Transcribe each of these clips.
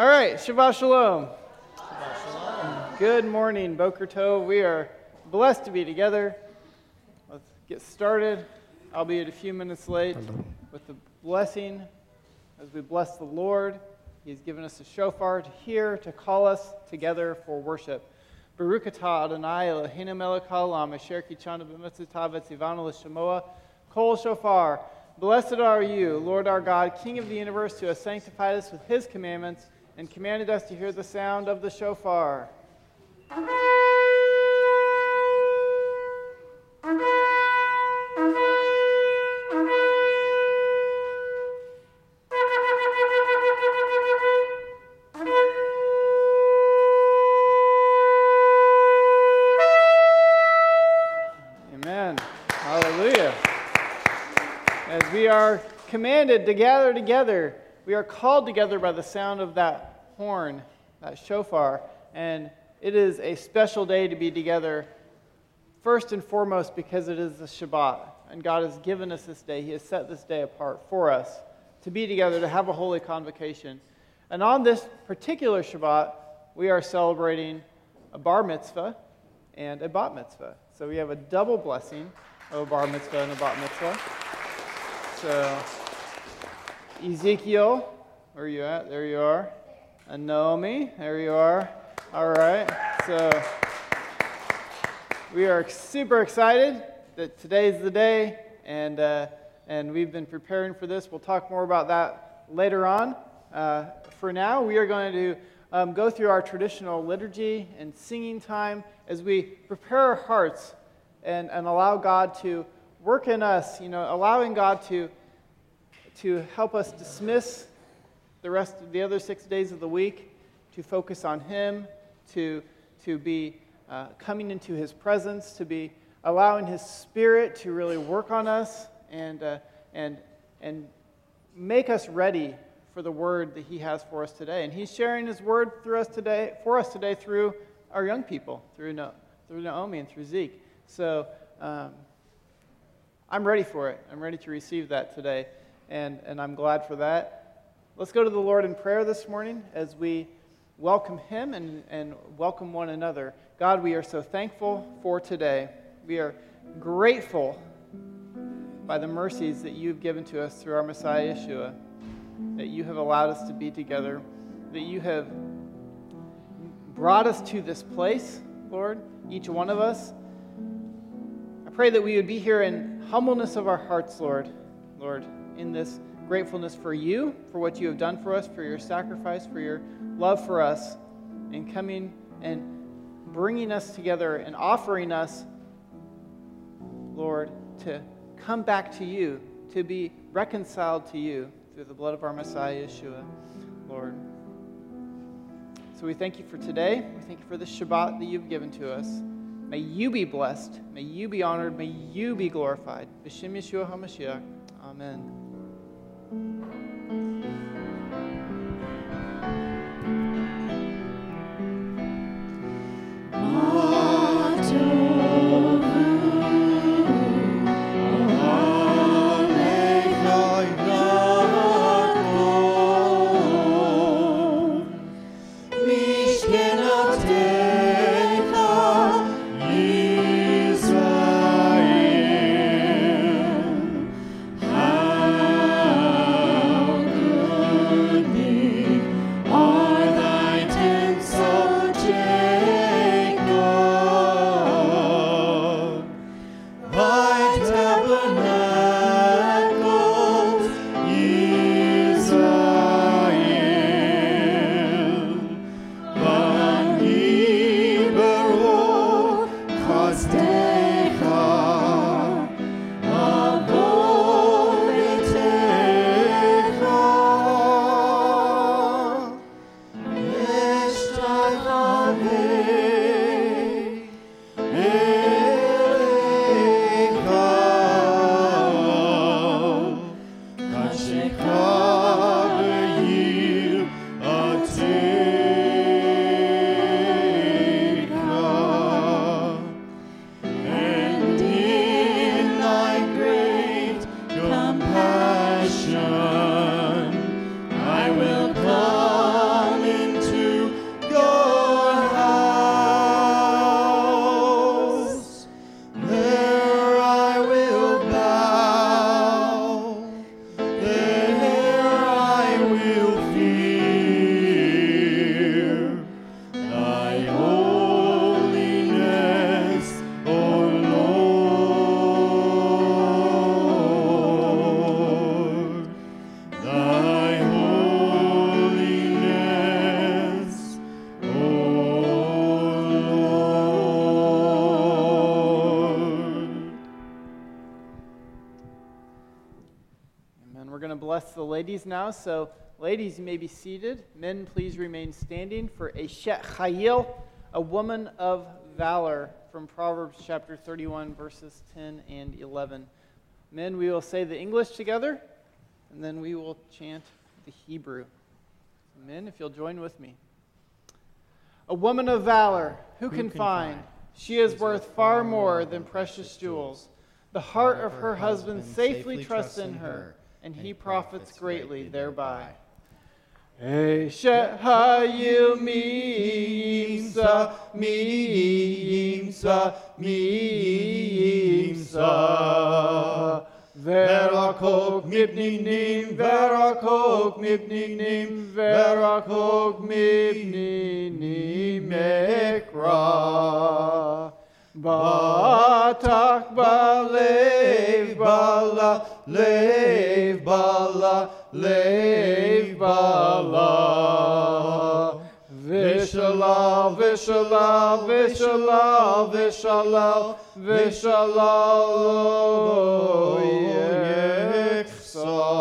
All right, Shabbat Shalom. Good morning, Boker Tov. We are blessed to be together. Let's get started. I'll be a few minutes late with the blessing as we bless the Lord. He's given us a shofar to hear, to call us together for worship. Baruch atah Adonai Eloheinu melech haolam asher kichanu b'mitzvotav v'tzivanu l'shamoa kol shofar. Blessed are you, Lord our God, King of the universe, who has sanctified us with his commandments and commanded us to hear the sound of the shofar. Amen. Hallelujah. As we are commanded to gather together, we are called together by the sound of that horn, that shofar, and it is a special day to be together, first and foremost because it is the Shabbat, and God has given us this day. He has set this day apart for us to be together, to have a holy convocation. And on this particular Shabbat, we are celebrating a bar mitzvah and a bat mitzvah. So we have a double blessing of a bar mitzvah and a bat mitzvah. So, Ezekiel, where are you at? There you are. And Naomi, there you are. All right. So, we are super excited that today's the day, and, uh, and we've been preparing for this. We'll talk more about that later on. Uh, for now, we are going to um, go through our traditional liturgy and singing time as we prepare our hearts and, and allow God to work in us, you know, allowing God to, to help us dismiss the rest of the other six days of the week, to focus on Him, to, to be uh, coming into His presence, to be allowing His Spirit to really work on us and, uh, and, and make us ready for the word that He has for us today. And He's sharing His word through us today, for us today through our young people, through, no, through Naomi and through Zeke. So um, I'm ready for it. I'm ready to receive that today, and, and I'm glad for that. Let's go to the Lord in prayer this morning as we welcome Him and, and welcome one another. God, we are so thankful for today. We are grateful by the mercies that you've given to us through our Messiah Yeshua, that you have allowed us to be together, that you have brought us to this place, Lord, each one of us. I pray that we would be here in humbleness of our hearts, Lord, Lord, in this gratefulness for you, for what you have done for us, for your sacrifice, for your love for us, and coming and bringing us together and offering us, Lord, to come back to you, to be reconciled to you through the blood of our Messiah, Yeshua, Lord. So we thank you for today. We thank you for the Shabbat that you've given to us. May you be blessed. May you be honored. May you be glorified. B'Shem Yeshua HaMashiach. Amen. The ladies now. So, ladies, you may be seated. Men, please remain standing for Eshet Chayil, a woman of valor, from Proverbs chapter 31, verses 10 and 11. Men, we will say the English together, and then we will chant the Hebrew. Men, if you'll join with me. A woman of valor, who, can, can find? find? She is worth far more than precious jewels. The heart of her husband safely trusts in her, and he profits greatly thereby. Miimsa, miimsa, miimsa. Verakok mipninim, verakok mipninim, verakok mipninim ekra. Batak balev bala, lev bala, lev bala. Vishala, vishala, vishala, vishala, vishala, lo yeksar.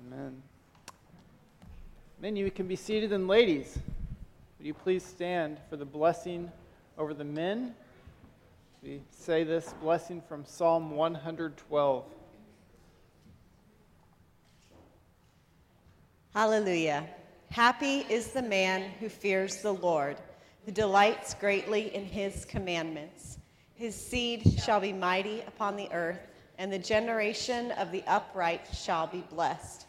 Amen. Men, you can be seated, and ladies, would you please stand for the blessing over the men? We say this blessing from Psalm 112. Hallelujah. Happy is the man who fears the Lord, who delights greatly in his commandments. His seed shall be mighty upon the earth, and the generation of the upright shall be blessed.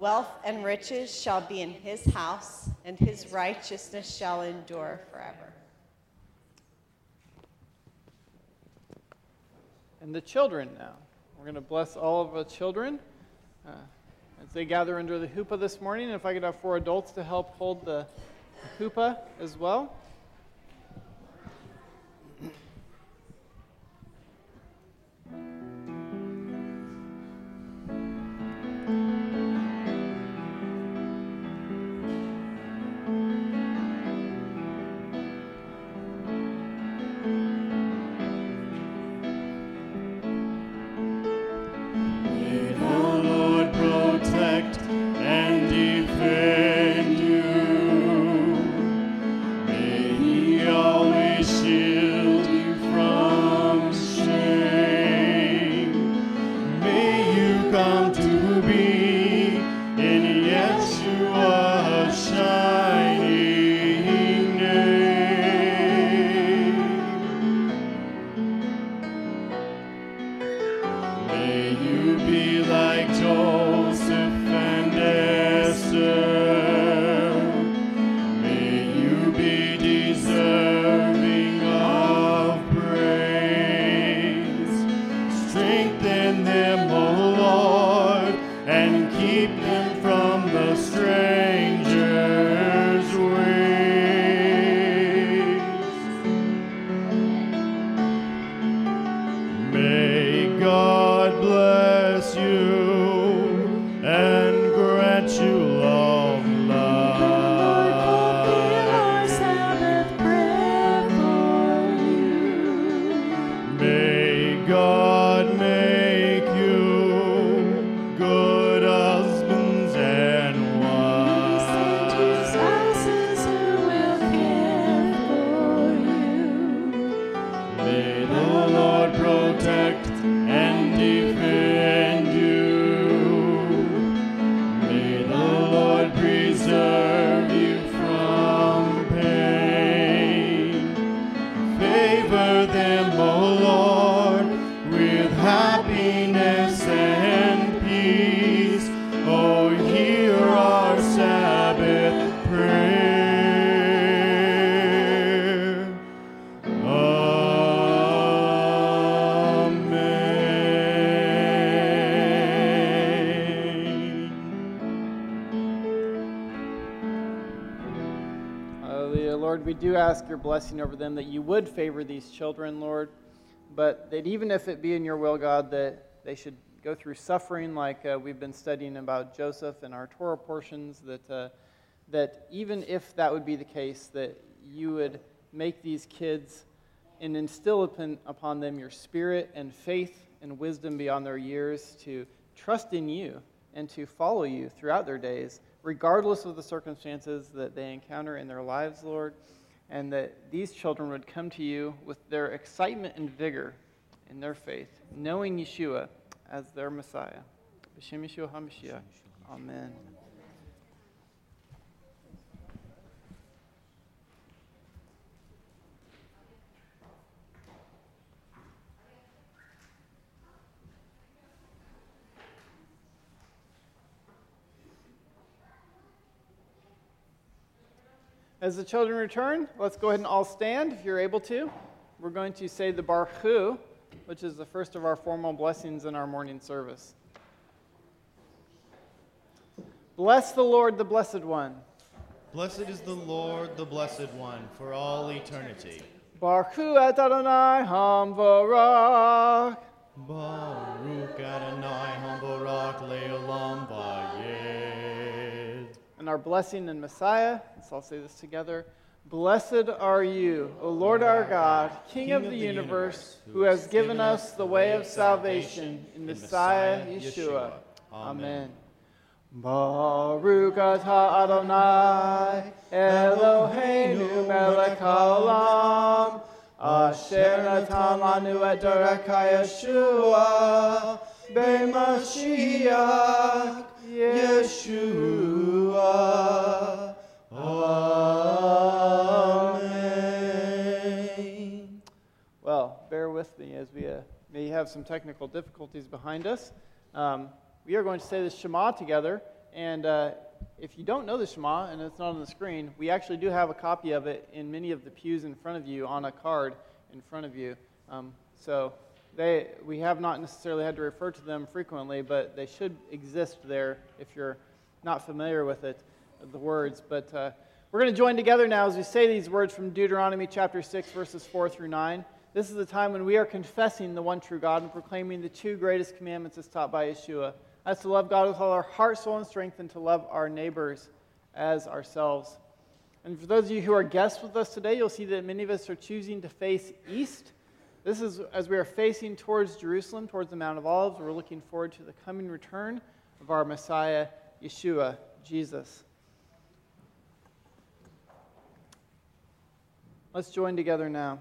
Wealth and riches shall be in his house, and his righteousness shall endure forever. And the children now. We're going to bless all of the children uh, as they gather under the chuppah this morning. And if I could have four adults to help hold the chuppah as well. Do ask your blessing over them that you would favor these children, Lord, but that even if it be in your will, God, that they should go through suffering, like uh, we've been studying about Joseph in our Torah portions, that, uh, that even if that would be the case, that you would make these kids and instill upon, upon them your spirit and faith and wisdom beyond their years to trust in you and to follow you throughout their days, regardless of the circumstances that they encounter in their lives, Lord, and that these children would come to you with their excitement and vigor in their faith, knowing Yeshua as their Messiah. B'Shem Yeshua HaMashiach. Amen. As the children return, let's go ahead and all stand if you're able to. We're going to say the Barchu which is the first of our formal blessings in our morning service. Bless the Lord, the Blessed One. Blessed is the Lord, the Blessed One, for all eternity. Baruch Adonai HaMevorach. Baruch Adonai HaMevorach Leolam Vayed. And our blessing in Messiah, let's all say this together. Blessed are you, O Lord our God, King, of, the, universe, who has given us the way of salvation in Messiah Yeshua. Amen. Baruch atah Adonai Eloheinu melech haolam Asher natan lanu et Yeshua B'Mashiach Yeshua Amen. Well, bear with me as we uh, may have some technical difficulties behind us. Um, we are going to say the Shema together. And uh, if you don't know the Shema and it's not on the screen, we actually do have a copy of it in many of the pews in front of you on a card in front of you. Um, so they, we have not necessarily had to refer to them frequently, but they should exist there if you're not familiar with it, the words. But uh, we're going to join together now as we say these words from Deuteronomy chapter 6, verses 4 through 9. This is the time when we are confessing the one true God and proclaiming the two greatest commandments as taught by Yeshua. That's to love God with all our heart, soul, and strength, and to love our neighbors as ourselves. And for those of you who are guests with us today, you'll see that many of us are choosing to face east. This is as we are facing towards Jerusalem, towards the Mount of Olives. We're looking forward to the coming return of our Messiah, Yeshua, Jesus. Let's join together now.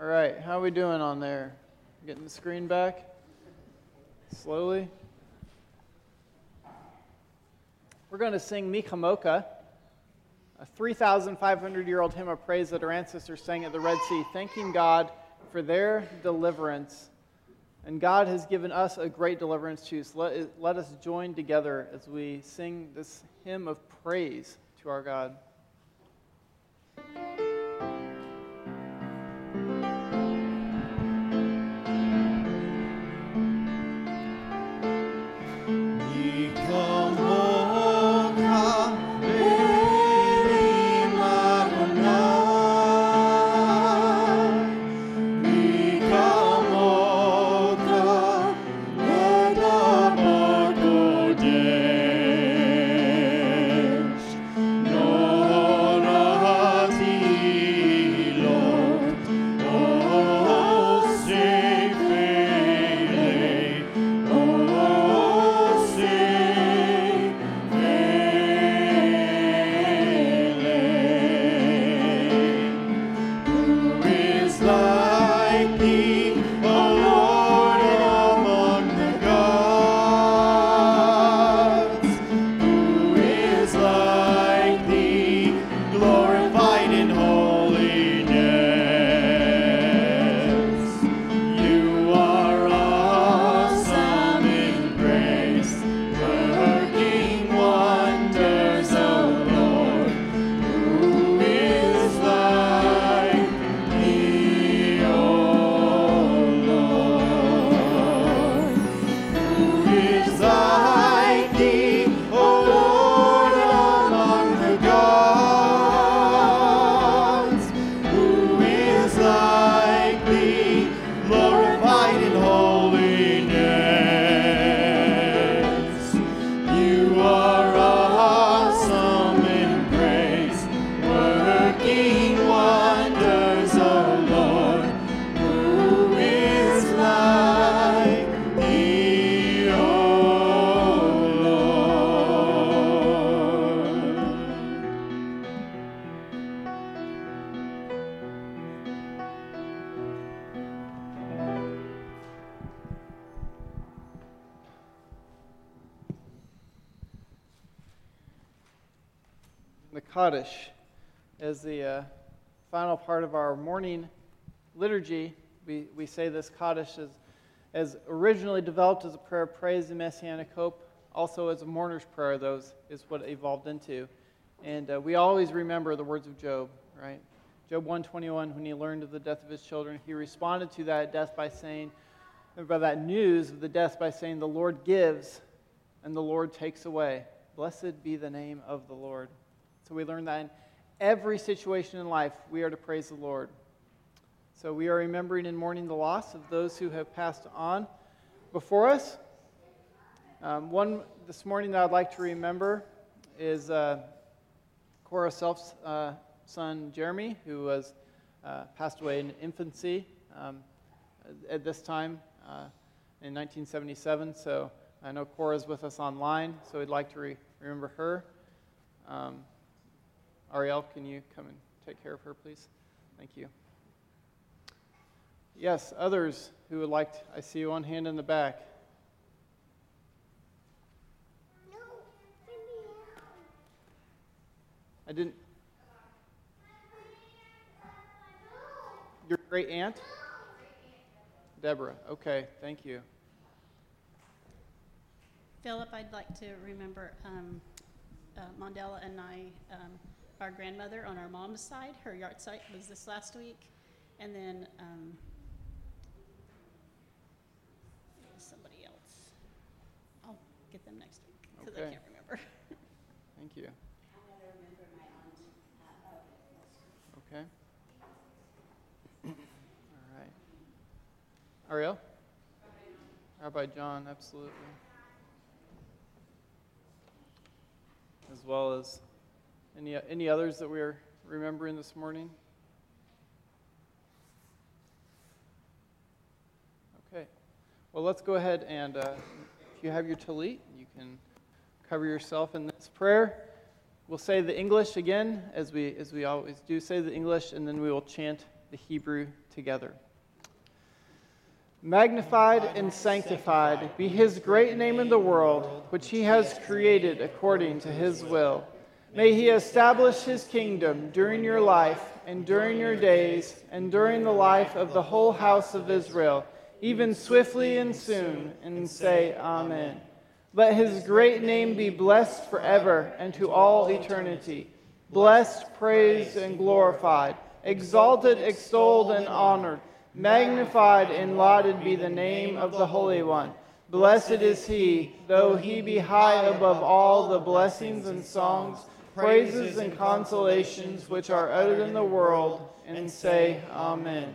All right, how are we doing on there? Getting the screen back? Slowly? We're going to sing Mi Chamocha, a 3,500 year old hymn of praise that our ancestors sang at the Red Sea, thanking God for their deliverance. And God has given us a great deliverance too. So let, let us join together as we sing this hymn of praise to our God. Say this Kaddish as, as originally developed as a prayer of praise and messianic hope, also as a mourner's prayer, those is what it evolved into. And uh, we always remember the words of Job, right? Job 121, when he learned of the death of his children, he responded to that death by saying, by that news of the death by saying, The Lord gives and the Lord takes away. Blessed be the name of the Lord. So we learn that in every situation in life, we are to praise the Lord. So we are remembering and mourning the loss of those who have passed on before us. Um, one this morning that I'd like to remember is uh, Cora Self's uh, son Jeremy, who was uh, passed away in infancy um, at this time uh, in 1977. So I know Cora's with us online, so we'd like to re- remember her. Um, Ariel, can you come and take care of her, please? Thank you. Yes, others who would like to, I see one hand in the back. No, I didn't. Your great aunt? Deborah. Okay, thank you. Philip, I'd like to remember um, uh, Mondella and I, um, our grandmother on our mom's side. Her yahrzeit was this last week. And then um, somebody else. I'll get them next week because I Okay. can't remember. Thank you. Okay. All right. Ariel? Rabbi John, absolutely. As well as any, any others that we are remembering this morning? Okay. Well, let's go ahead and, uh, if you have your tallit, can cover yourself in this prayer. We'll say the English again, as we, as we always do, say the English, and then we will chant the Hebrew together. Magnified and sanctified be his great name in the world, which he has created according to his will. May he establish his kingdom during your life and during your days and during the life of the whole house of Israel, even swiftly and soon, and say, Amen. Let his great name be blessed forever and to all eternity. Blessed, praised, and glorified, exalted, extolled, and honored, magnified and lauded be the name of the Holy One. Blessed is he, though he be high above all the blessings and songs, praises and consolations which are uttered in the world, and say, Amen.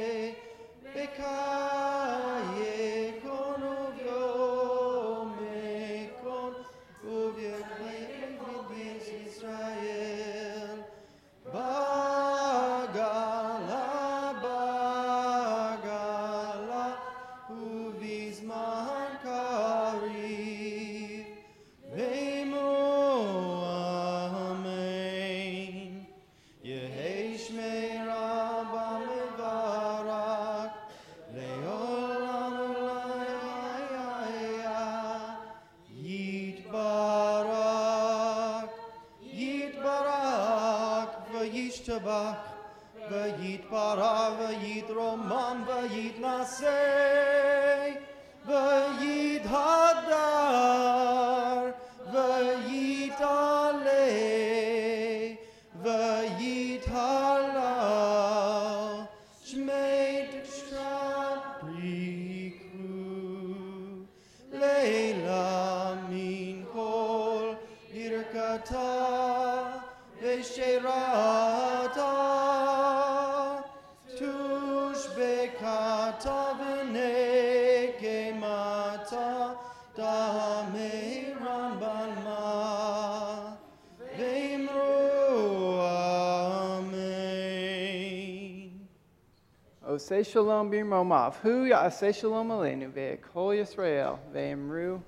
Shalom b'romav. Hu ya'aseh shalom aleinu ve'ekol Yisrael ve'emru.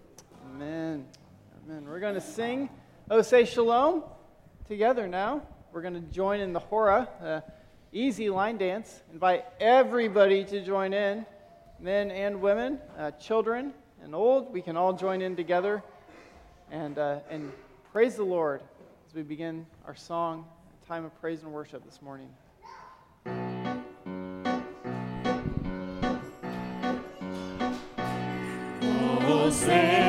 Amen. Amen. We're going to sing Oseh Shalom together now. We're going to join in the Hora, the easy line dance. Invite everybody to join in, men and women, uh, children and old. We can all join in together and, uh, and praise the Lord as we begin our song, time of praise and worship this morning. say.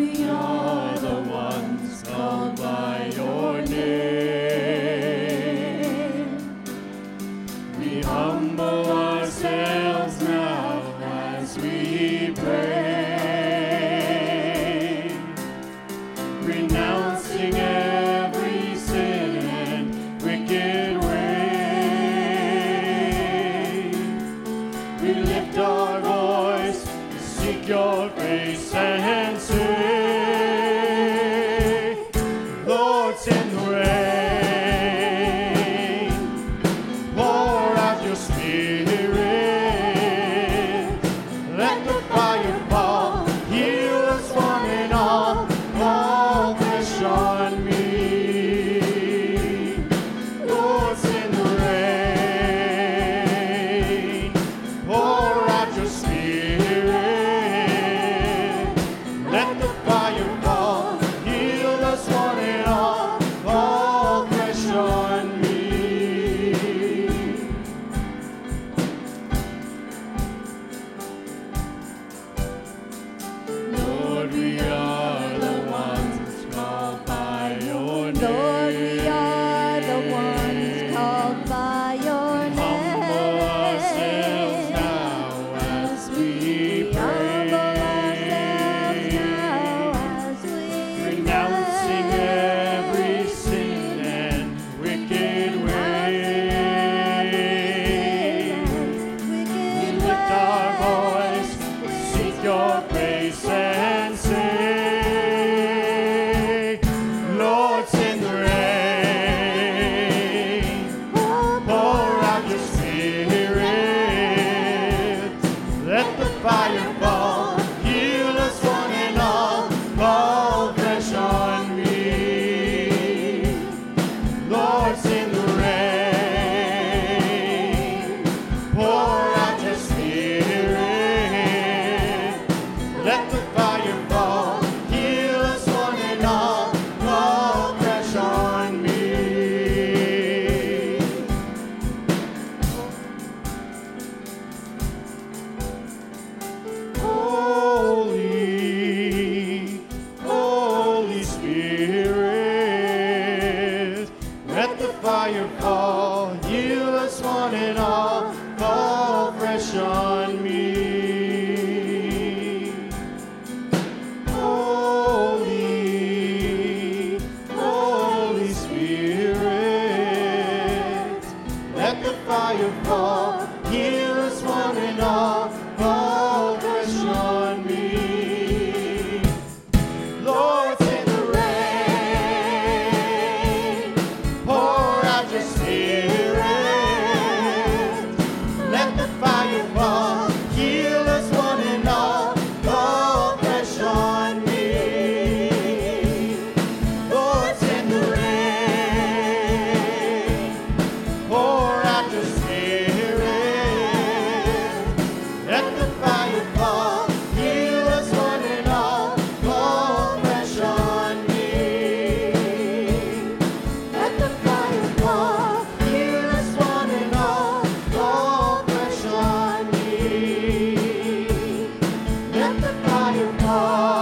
We are the ones God of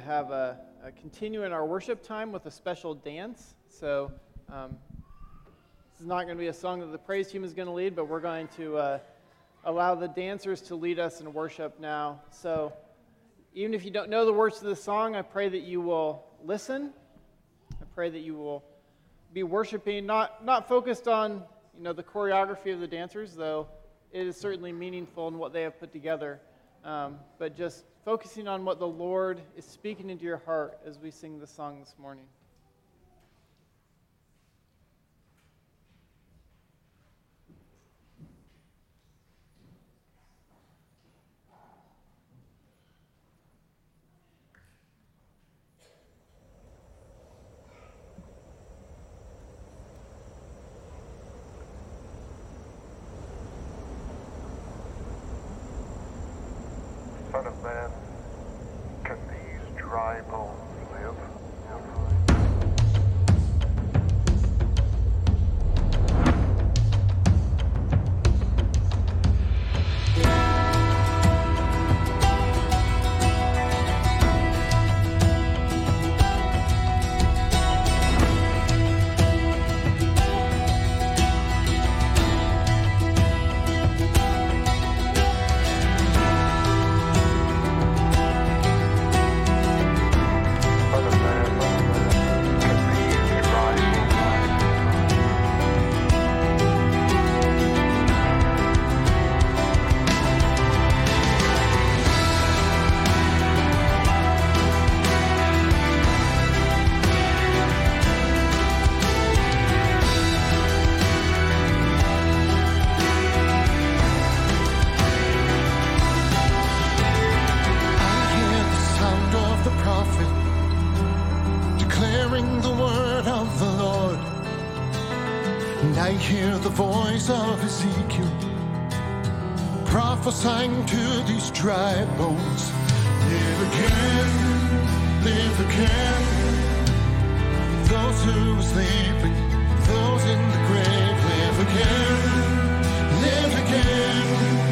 have a, a, continue in our worship time with a special dance. So um, this is not going to be a song that the praise team is going to lead, but we're going to uh, allow the dancers to lead us in worship now. So even if you don't know the words to the song, I pray that you will listen. I pray that you will be worshiping, not not focused on you know the choreography of the dancers, though it is certainly meaningful in what they have put together, um, but just focusing on what the Lord is speaking into your heart as we sing the song this morning. And I hear the voice of Ezekiel prophesying to these dry bones Live again, live again. Those who are sleeping, those in the grave, live again, live again.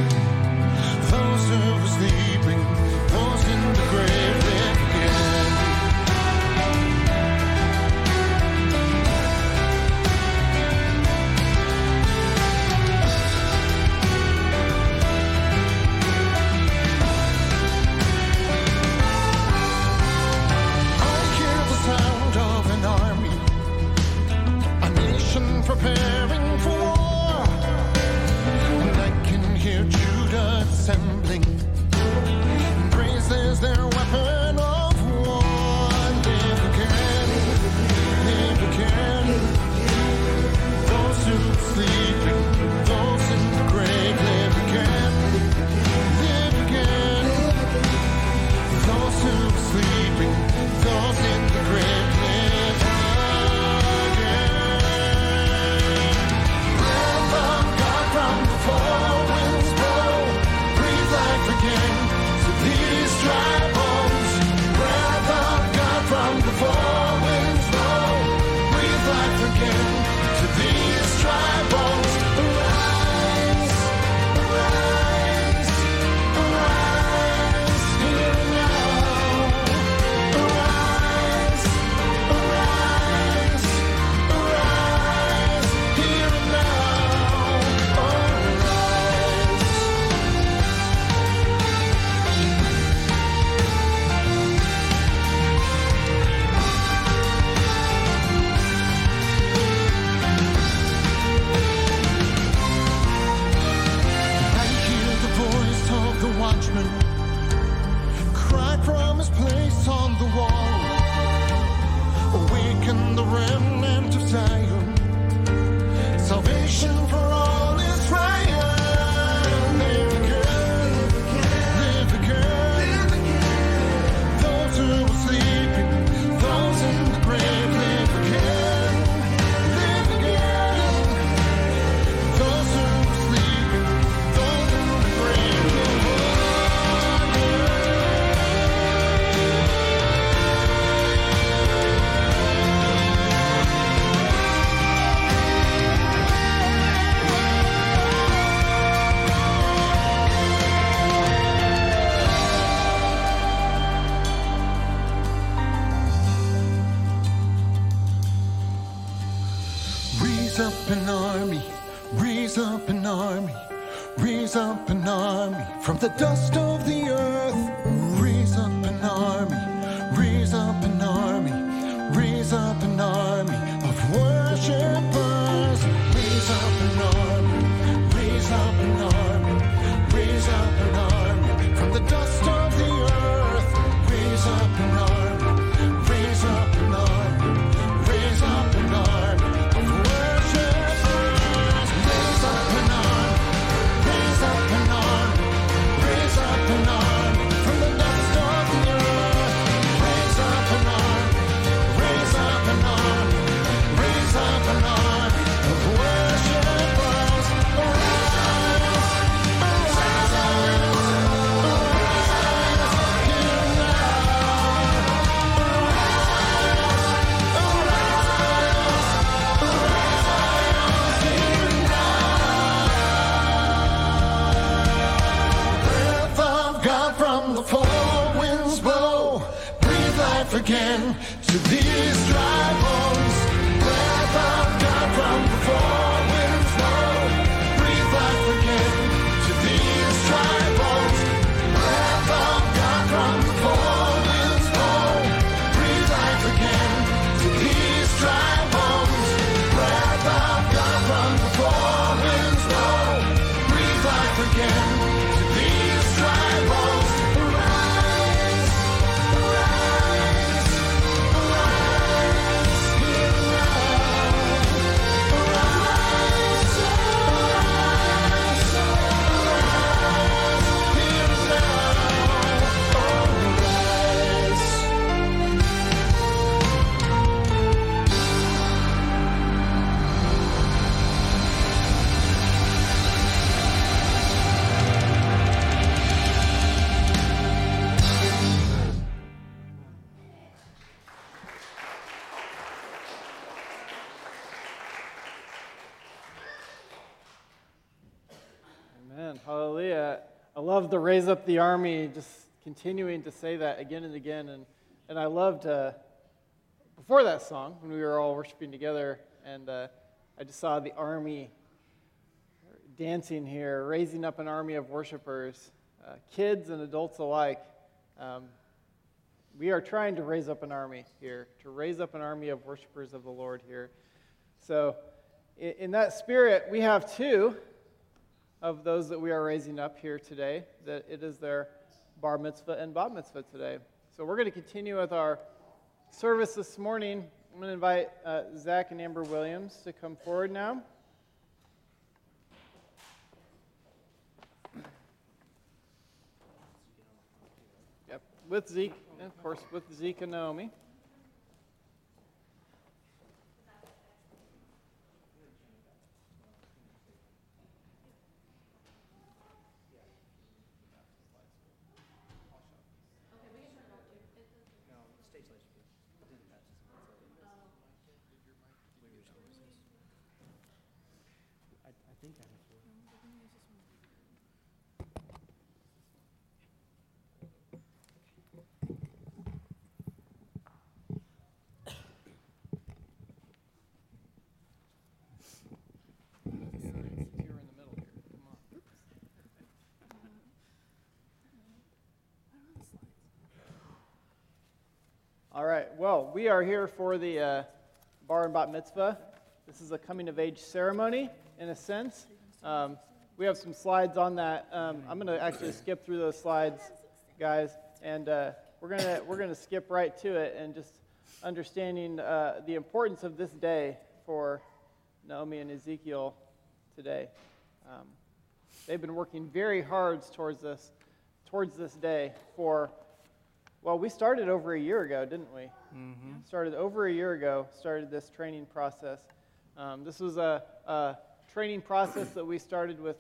Love the raise up the army, just continuing to say that again and again. And, and I loved uh, before that song when we were all worshiping together, and uh, I just saw the army dancing here, raising up an army of worshipers, uh, kids and adults alike. Um, we are trying to raise up an army here, to raise up an army of worshipers of the Lord here. So, in, in that spirit, we have two of those that we are raising up here today, that it is their bar mitzvah and bat mitzvah today. So we're going to continue with our service this morning. I'm going to invite uh, Zach and Amber Williams to come forward now. Yep, with Zeke, and of course, with Zeke and Naomi. Here in the middle here. Come on. All right. Well, we are here for the uh, bar and bat mitzvah. This is a coming of age ceremony, in a sense. Um, we have some slides on that. Um, I'm going to actually skip through those slides, guys, and uh, we're going to we're to skip right to it and just understanding uh, the importance of this day for Naomi and Ezekiel today. Um, they've been working very hard towards this towards this day for well, we started over a year ago, didn't we? Mm-hmm. Started over a year ago. Started this training process. Um, this was a, a training process that we started with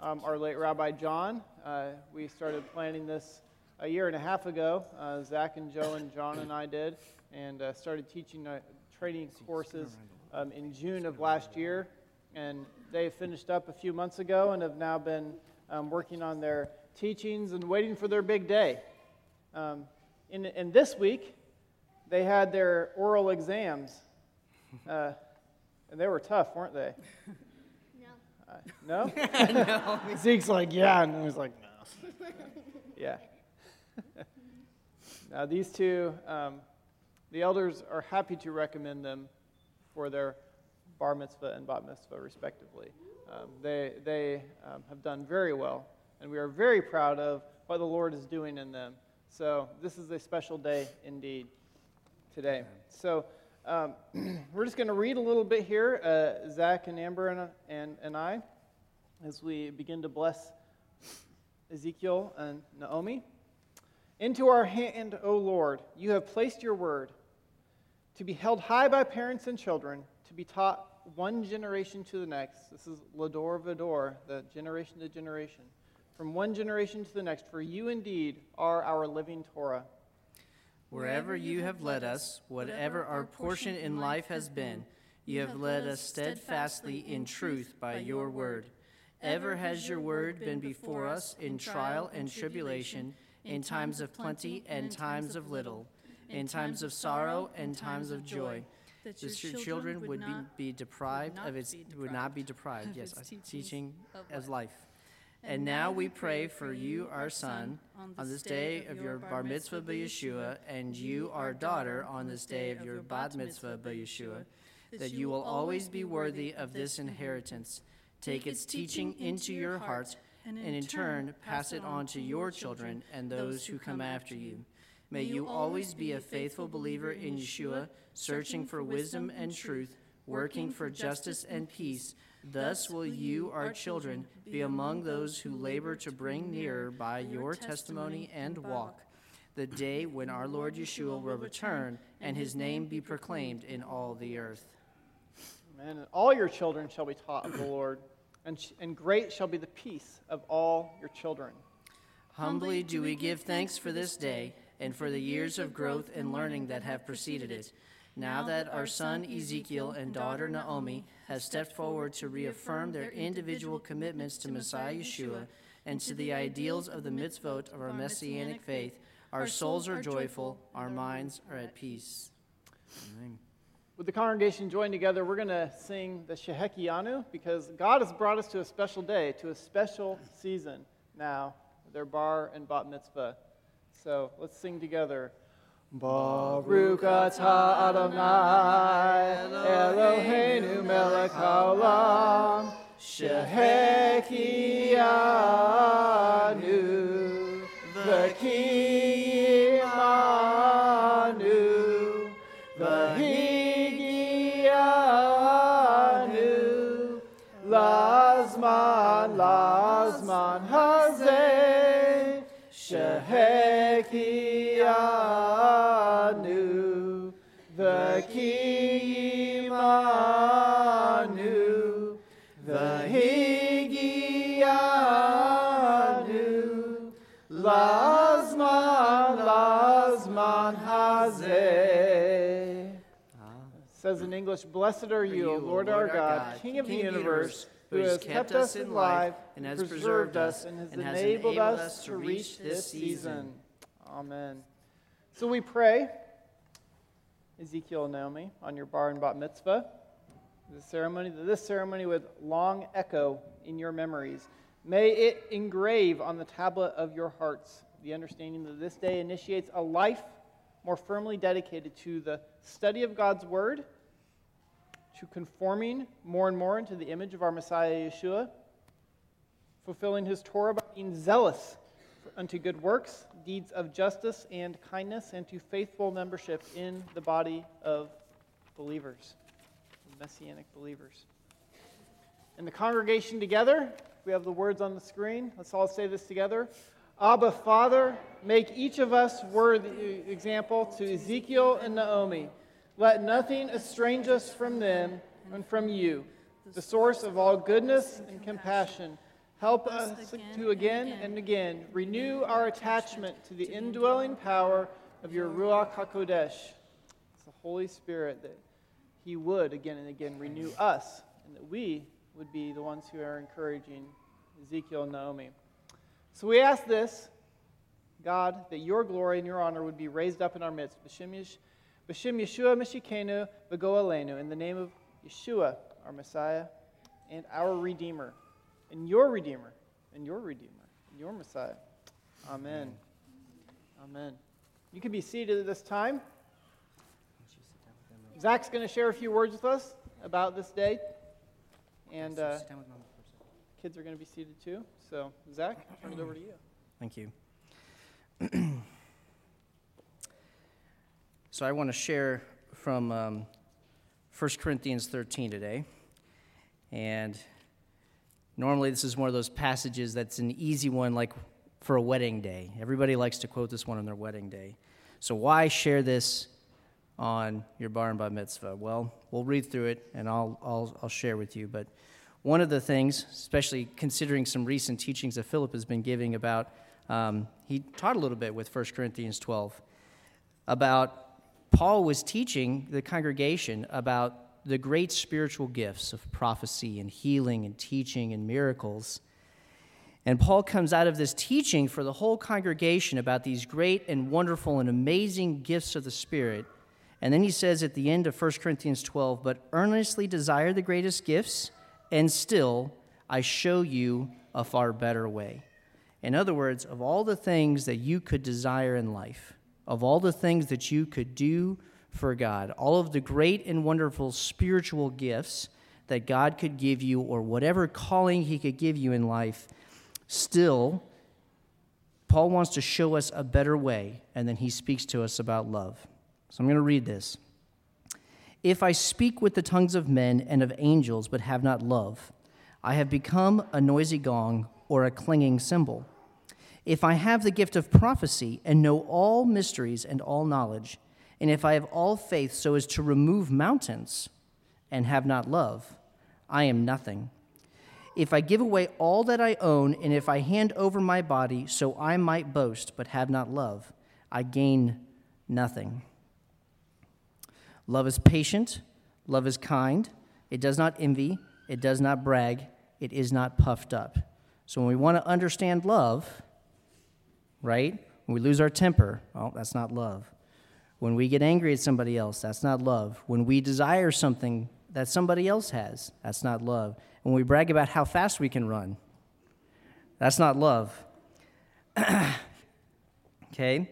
um, our late Rabbi John. Uh, we started planning this a year and a half ago. Uh, Zach and Joe and John and I did, and uh, started teaching uh, training courses um, in June of last year. And they finished up a few months ago and have now been um, working on their teachings and waiting for their big day. Um, in, in this week, they had their oral exams. Uh, and they were tough, weren't they? No. Uh, no? Zeke's like, yeah. And he's like, no. yeah. now, these two, um, the elders are happy to recommend them for their bar mitzvah and bat mitzvah, respectively. Um, they they um, have done very well, and we are very proud of what the Lord is doing in them. So, this is a special day indeed today. So, um, we're just going to read a little bit here, uh, Zach and Amber and, and, and I, as we begin to bless Ezekiel and Naomi. Into our hand, O Lord, you have placed your word to be held high by parents and children, to be taught one generation to the next. This is L'dor V'dor, the generation to generation. From one generation to the next, for you indeed are our living Torah. Wherever you have led us, whatever our portion in life has been, you have led us steadfastly in truth by your word. Ever has your word been before us in trial and tribulation, in times of plenty and times of little. in times of sorrow and times of joy, that your children would be, be deprived of its would not be deprived, yes, teaching as life. And now we pray for you, our son, on this day of your bar mitzvah by Yeshua, and you, our daughter, on this day of your bat mitzvah by Yeshua, that you will always be worthy of this inheritance. Take its teaching into your hearts, and in turn pass it on to your children and those who come after you. May you always be a faithful believer in Yeshua, searching for wisdom and truth, working for justice and peace Thus will you, our children, be among those who labor to bring nearer by your testimony and walk the day when our Lord Yeshua will return and his name be proclaimed in all the earth. Amen. And all your children shall be taught of the Lord, and, sh- and great shall be the peace of all your children. Humbly do we give thanks for this day and for the years of growth and learning that have preceded it now that our son Ezekiel and daughter Naomi have stepped forward to reaffirm their individual commitments to Messiah Yeshua and to the ideals of the mitzvot of our messianic faith, our souls are joyful, our minds are at peace. Amen. With the congregation joined together, we're going to sing the Shehecheyanu because God has brought us to a special day, to a special season now, their bar and bat mitzvah. So let's sing together. Baruch atah Adonai Eloheinu melech haolam Shehecheyanu V'kiyimanu V'higianu Lazman Lazman Hazeh Shehecheyanu V'kiyimanu V'higianu Lazman Lazman Hazeh Says in English, Blessed are you, O Lord our God, King of the universe, who has kept us in life and has preserved us and has enabled us to reach this season. Amen. So we pray, Ezekiel and Naomi, on your bar and bat mitzvah, the ceremony, this ceremony with long echo in your memories. May it engrave on the tablet of your hearts the understanding that this day initiates a life more firmly dedicated to the study of God's word to conforming more and more into the image of our Messiah Yeshua, fulfilling his Torah by being zealous unto good works, deeds of justice and kindness, and to faithful membership in the body of believers, messianic believers. And the congregation together, we have the words on the screen. Let's all say this together. Abba, Father, make each of us worthy example to Ezekiel and Naomi. Let nothing estrange us from them and from you, the source of all goodness and compassion. Help us to again and again renew our attachment to the indwelling power of your Ruach HaKodesh. It's the Holy Spirit that He would again and again renew us, and that we would be the ones who are encouraging Ezekiel and Naomi. So we ask this, God, that your glory and your honor would be raised up in our midst. B'shem Yeshua Mishikenu V'go in the name of Yeshua, our Messiah, and our Redeemer, and your Redeemer, and your Redeemer, and your Messiah. Amen. Amen. You can be seated at this time. Zach's going to share a few words with us about this day. And uh, kids are going to be seated too. So, Zach, I'll turn it over to you. Thank you. so, I want to share from um, 1 Corinthians 13 today. And normally, this is one of those passages that's an easy one, like for a wedding day. Everybody likes to quote this one on their wedding day. So, why share this on your bar and bat mitzvah? Well, we'll read through it and I'll, I'll, I'll share with you. But one of the things, especially considering some recent teachings that Philip has been giving about, um, he taught a little bit with 1 Corinthians 12 about Paul was teaching the congregation about the great spiritual gifts of prophecy and healing and teaching and miracles. And Paul comes out of this teaching for the whole congregation about these great and wonderful and amazing gifts of the Spirit. And then he says at the end of 1 Corinthians 12, But earnestly desire the greatest gifts, and still I show you a far better way. In other words, of all the things that you could desire in life, of all the things that you could do for God, all of the great and wonderful spiritual gifts that God could give you, or whatever calling He could give you in life, Still, Paul wants to show us a better way, and then he speaks to us about love. So I'm going to read this. If I speak with the tongues of men and of angels, but have not love, I have become a noisy gong or a clanging cymbal. If I have the gift of prophecy and know all mysteries and all knowledge, and if I have all faith so as to remove mountains and have not love, I am nothing. If I give away all that I own, and if I hand over my body so I might boast, but have not love, I gain nothing. Love is patient, love is kind, it does not envy, it does not brag, it is not puffed up. So when we want to understand love, right? When we lose our temper, well, that's not love. When we get angry at somebody else, that's not love. When we desire something that somebody else has, that's not love when we brag about how fast we can run. That's not love. okay?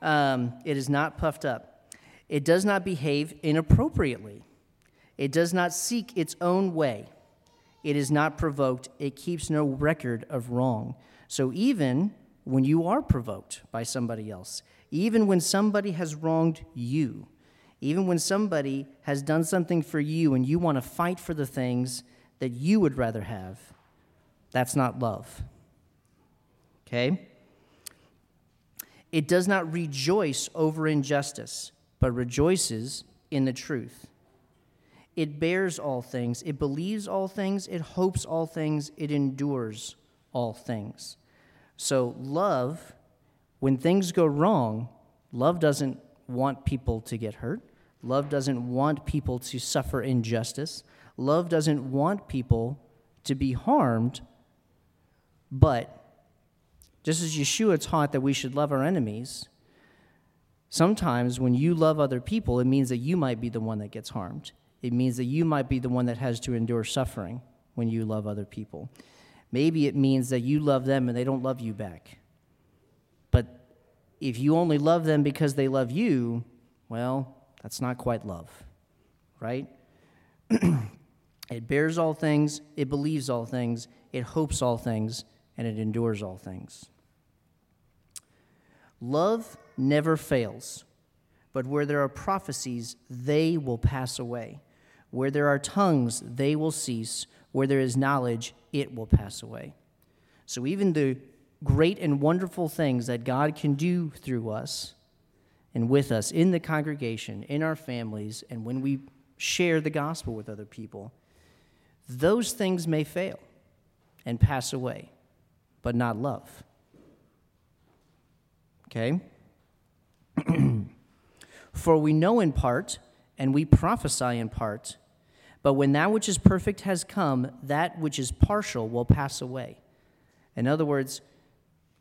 Um, it is not puffed up. It does not behave inappropriately. It does not seek its own way. It is not provoked. It keeps no record of wrong. So even when you are provoked by somebody else, even when somebody has wronged you, even when somebody has done something for you and you want to fight for the things that you would rather have, that's not love. Okay? It does not rejoice over injustice, but rejoices in the truth. It bears all things, it believes all things, it hopes all things, it endures all things. So, love, when things go wrong, love doesn't want people to get hurt. Love doesn't want people to suffer injustice. Love doesn't want people to be harmed, but just as Yeshua taught that we should love our enemies, sometimes when you love other people, it means that you might be the one that gets harmed. It means that you might be the one that has to endure suffering when you love other people. Maybe it means that you love them and they don't love you back. If you only love them because they love you, well, that's not quite love, right? It bears all things, it believes all things, it hopes all things, and it endures all things. Love never fails, but where there are prophecies, they will pass away. Where there are tongues, they will cease. Where there is knowledge, it will pass away. So even the great and wonderful things that God can do through us and with us in the congregation, in our families, and when we share the gospel with other people, those things may fail and pass away, but not love. Okay? For we know in part, and we prophesy in part, but when that which is perfect has come, that which is partial will pass away. In other words,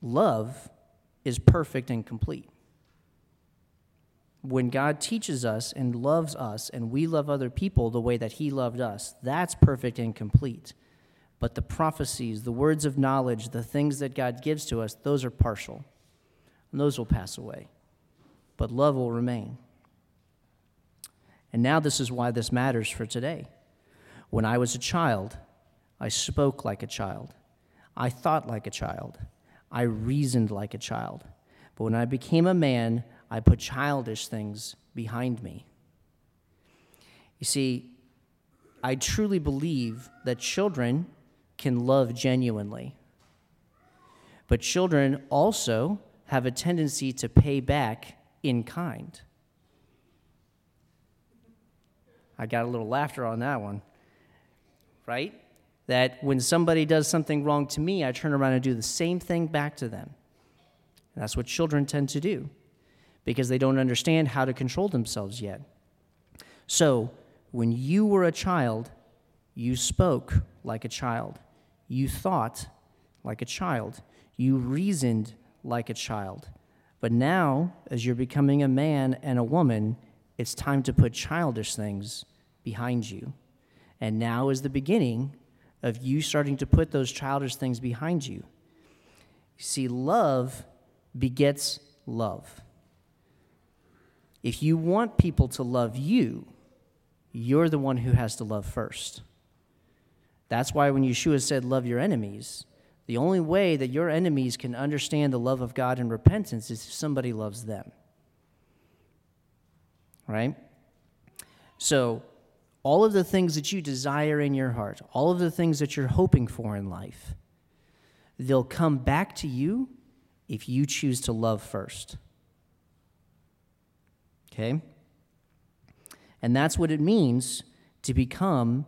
love is perfect and complete when God teaches us and loves us and we love other people the way that He loved us, that's perfect and complete. But the prophecies, the words of knowledge, the things that God gives to us, those are partial. And those will pass away. But love will remain. And now, this is why this matters for today. When I was a child, I spoke like a child. I thought like a child. I reasoned like a child. But when I became a man, I put childish things behind me. You see, I truly believe that children can love genuinely. But children also have a tendency to pay back in kind. I got a little laughter on that one, right? That when somebody does something wrong to me, I turn around and do the same thing back to them. And that's what children tend to do because they don't understand how to control themselves yet. So, when you were a child, you spoke like a child, you thought like a child. You reasoned like a child. But now, as you're becoming a man and a woman, it's time to put childish things behind you. And now is the beginning of you starting to put those childish things behind you. See, love begets love. If you want people to love you, you're the one who has to love first. That's why when Yeshua said, Love your enemies, the only way that your enemies can understand the love of God and repentance is if somebody loves them. Right? So, all of the things that you desire in your heart, all of the things that you're hoping for in life, they'll come back to you if you choose to love first. Okay? And that's what it means to become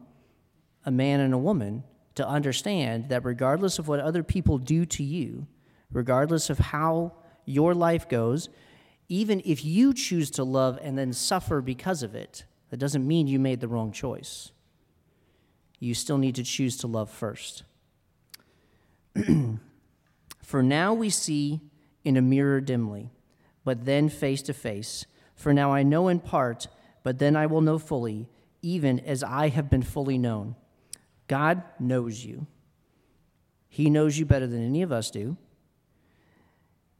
a man and a woman, to understand that regardless of what other people do to you, regardless of how your life goes, even if you choose to love and then suffer because of it, that doesn't mean you made the wrong choice. You still need to choose to love first. For now we see in a mirror dimly, but then face to face. For now I know in part, but then I will know fully, even as I have been fully known. God knows you. He knows you better than any of us do.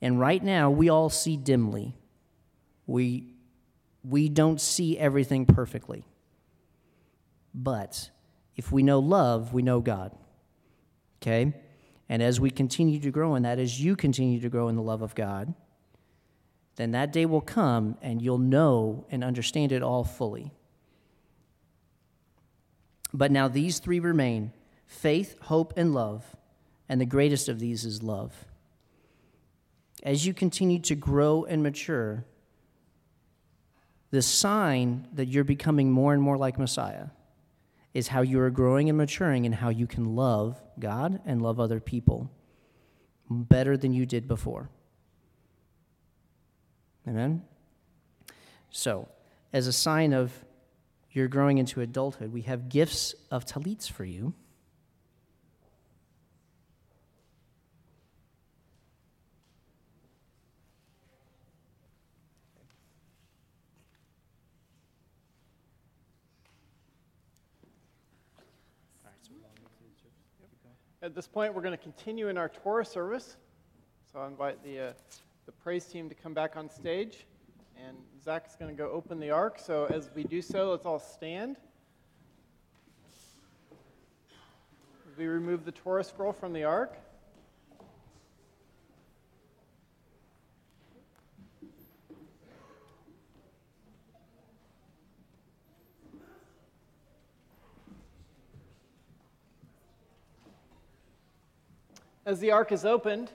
And right now, we all see dimly. We we don't see everything perfectly. But if we know love, we know God. Okay? And as we continue to grow in that, as you continue to grow in the love of God, then that day will come and you'll know and understand it all fully. But now these three remain faith, hope, and love. And the greatest of these is love. As you continue to grow and mature, the sign that you're becoming more and more like Messiah is how you are growing and maturing and how you can love God and love other people better than you did before. Amen? So, as a sign of you're growing into adulthood, we have gifts of tallits for you. At this point, we're going to continue in our Torah service. So I invite the, uh, the praise team to come back on stage. And Zach's going to go open the ark. So as we do so, let's all stand. As we remove the Torah scroll from the ark. As the ark is opened,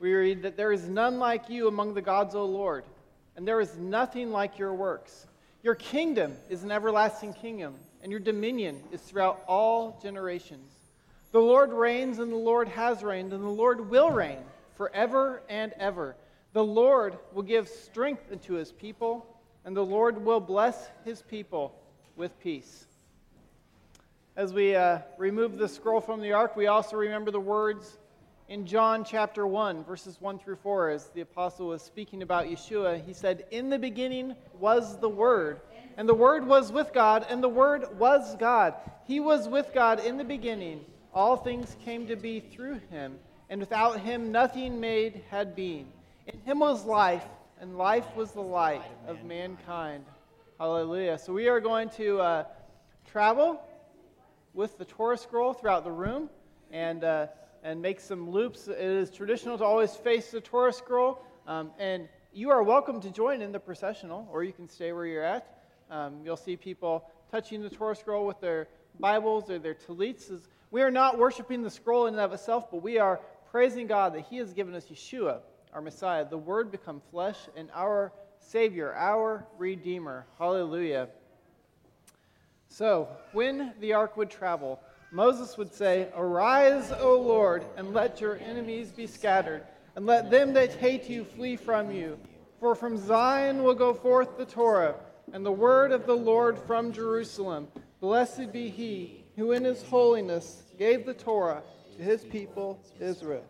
we read that there is none like you among the gods, O Lord, and there is nothing like your works. Your kingdom is an everlasting kingdom, and your dominion is throughout all generations. The Lord reigns, and the Lord has reigned, and the Lord will reign forever and ever. The Lord will give strength unto his people, and the Lord will bless his people with peace. As we uh, remove the scroll from the ark, we also remember the words in John chapter 1, verses 1 through 4, as the apostle was speaking about Yeshua. He said, In the beginning was the Word, and the Word was with God, and the Word was God. He was with God in the beginning. All things came to be through him, and without him nothing made had been. In him was life, and life was the light of mankind. Hallelujah. So we are going to uh, travel with the Torah scroll throughout the room and, uh, and make some loops. It is traditional to always face the Torah scroll. Um, and you are welcome to join in the processional, or you can stay where you're at. Um, you'll see people touching the Torah scroll with their Bibles or their tallits. We are not worshiping the scroll in and of itself, but we are praising God that He has given us Yeshua, our Messiah, the Word become flesh, and our Savior, our Redeemer. Hallelujah. So, when the ark would travel, Moses would say, Arise, O Lord, and let your enemies be scattered, and let them that hate you flee from you. For from Zion will go forth the Torah, and the word of the Lord from Jerusalem. Blessed be he who in his holiness gave the Torah to his people Israel.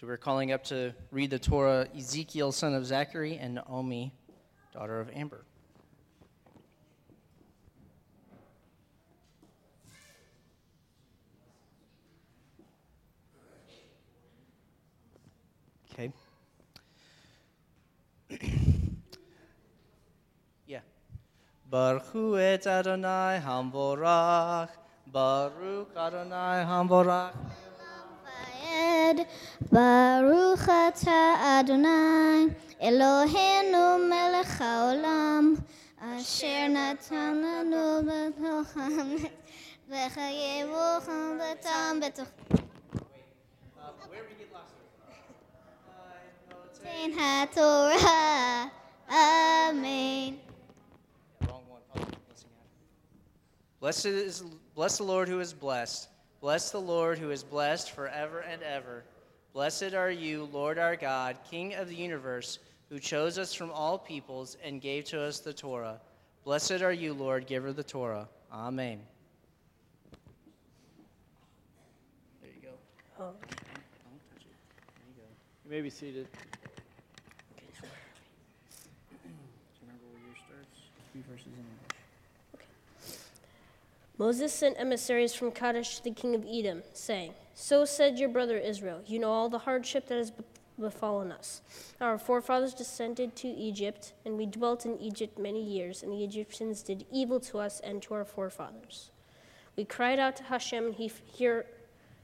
So we're calling up to read the Torah Ezekiel, son of Zachary, and Naomi, daughter of Amber. Okay. yeah. Barchu et Adonai HaMevorach. Baruch Adonai HaMevorach. Ed Baruch atah Adonai Eloheinu melech haolam Asher natan lanu betoch hamet V'chayevucham b'tam betoch Tain HaTorah Amen. Blessed is bless the Lord who is blessed. Bless the Lord who is blessed forever and ever. Blessed are you, Lord our God, King of the universe, who chose us from all peoples and gave to us the Torah. Blessed are you, Lord, giver of the Torah. Amen. There you go. Oh. Don't, touch it. There You go. You may be seated. Okay. Remember where yours starts? Three verses. Moses sent emissaries from Kadesh to the king of Edom, saying, So said your brother Israel, You know all the hardship that has befallen us. Our forefathers descended to Egypt, and we dwelt in Egypt many years, and the Egyptians did evil to us and to our forefathers. We cried out to Hashem, and he, hear,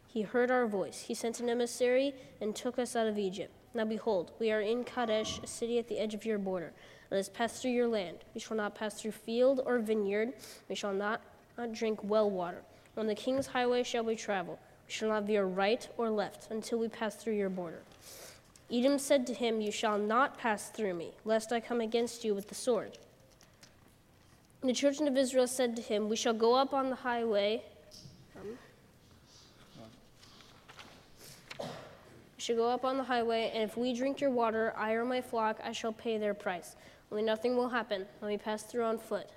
he heard our voice. He sent an emissary and took us out of Egypt. Now behold, we are in Kadesh, a city at the edge of your border. Let us pass through your land. We shall not pass through field or vineyard. We shall not, not drink well water. On the king's highway shall we travel. We shall not veer right or left until we pass through your border. Edom said to him, You shall not pass through me, lest I come against you with the sword. The children of Israel said to him, We shall go up on the highway. Um, we shall go up on the highway, and if we drink your water, I or my flock, I shall pay their price. Only nothing will happen. Let me pass through on foot.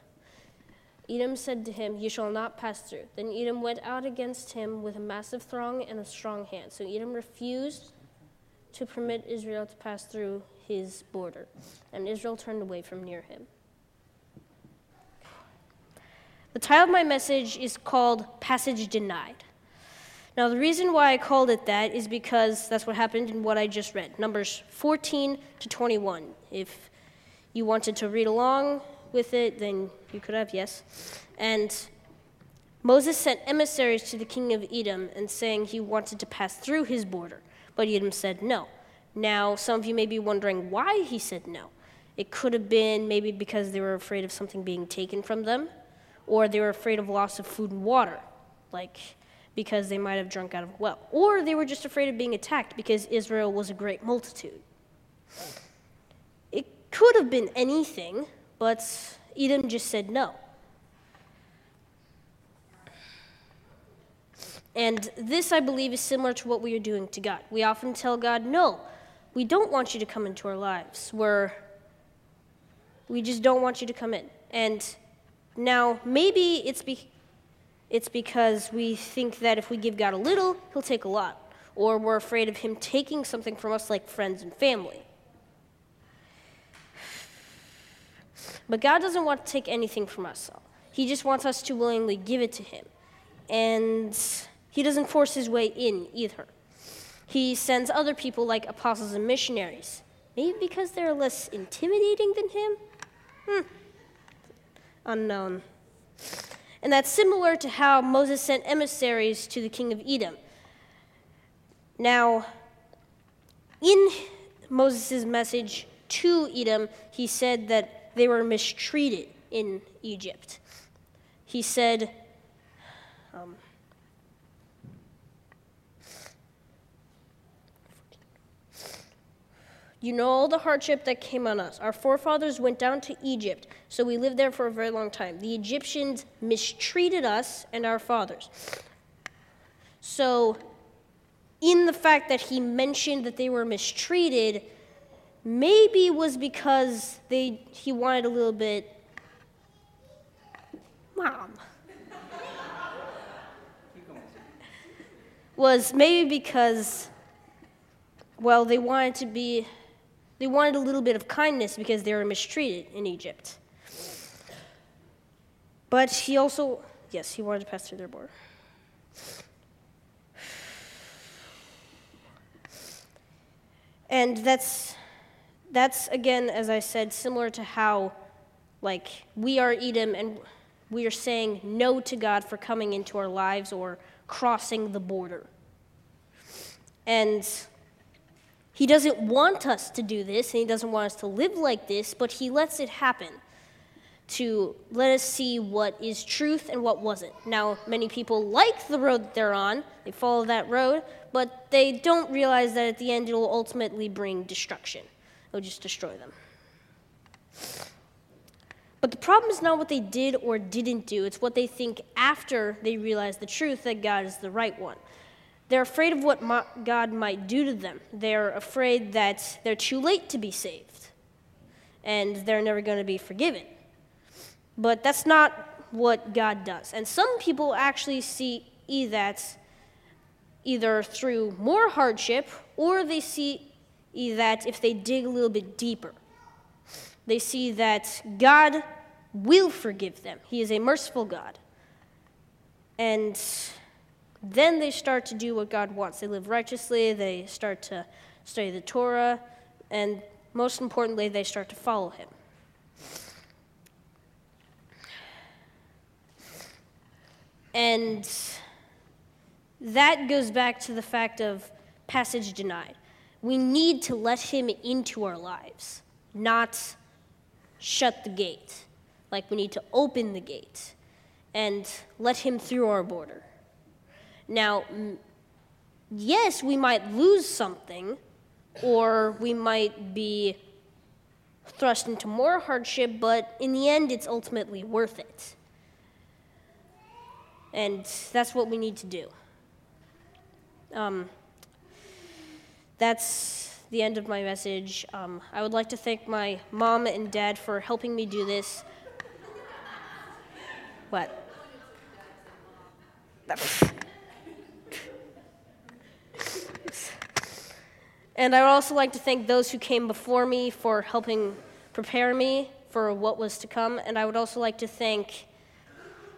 Edom said to him, You shall not pass through. Then Edom went out against him with a massive throng and a strong hand. So Edom refused to permit Israel to pass through his border, and Israel turned away from near him. The title of my message is called Passage Denied. Now, the reason why I called it that is because that's what happened in what I just read Numbers 14 to 21. If you wanted to read along with it, then you could have, yes. And Moses sent emissaries to the king of Edom and saying he wanted to pass through his border, but Edom said no. Now, some of you may be wondering why he said no. It could have been maybe because they were afraid of something being taken from them, or they were afraid of loss of food and water, like because they might have drunk out of a well, or they were just afraid of being attacked because Israel was a great multitude. It could have been anything, but Edom just said no. And this, I believe, is similar to what we are doing to God. We often tell God, no, we don't want you to come into our lives. We're, we just don't want you to come in. And now, maybe it's, be, it's because we think that if we give God a little, He'll take a lot. Or we're afraid of Him taking something from us, like friends and family. But God doesn't want to take anything from us. He just wants us to willingly give it to Him. And He doesn't force His way in either. He sends other people like apostles and missionaries. Maybe because they're less intimidating than Him? Hmm. Unknown. And that's similar to how Moses sent emissaries to the king of Edom. Now, in Moses' message to Edom, he said that they were mistreated in Egypt. He said, um, You know all the hardship that came on us. Our forefathers went down to Egypt, so we lived there for a very long time. The Egyptians mistreated us and our fathers. So, in the fact that he mentioned that they were mistreated, maybe was because they he wanted a little bit mom. Was maybe because well they wanted to be they wanted a little bit of kindness because they were mistreated in Egypt. But he also yes he wanted to pass through their border. And that's that's again, as I said, similar to how, like, we are Edom and we are saying no to God for coming into our lives or crossing the border. And He doesn't want us to do this, and He doesn't want us to live like this, but He lets it happen to let us see what is truth and what wasn't. Now, many people like the road that they're on, they follow that road, but they don't realize that at the end it will ultimately bring destruction. It'll just destroy them. But the problem is not what they did or didn't do, it's what they think after they realize the truth that God is the right one. They're afraid of what God might do to them. They're afraid that they're too late to be saved and they're never going to be forgiven. But that's not what God does. And some people actually see that either through more hardship or they see that if they dig a little bit deeper, they see that God will forgive them. He is a merciful God. And then they start to do what God wants. They live righteously, they start to study the Torah, and most importantly, they start to follow Him. And that goes back to the fact of passage denied we need to let him into our lives, not shut the gate. Like we need to open the gate and let him through our border. Now, yes, we might lose something, or we might be thrust into more hardship, but in the end, it's ultimately worth it. And that's what we need to do. Um, that's the end of my message. Um, I would like to thank my mom and dad for helping me do this. What? And I would also like to thank those who came before me for helping prepare me for what was to come. And I would also like to thank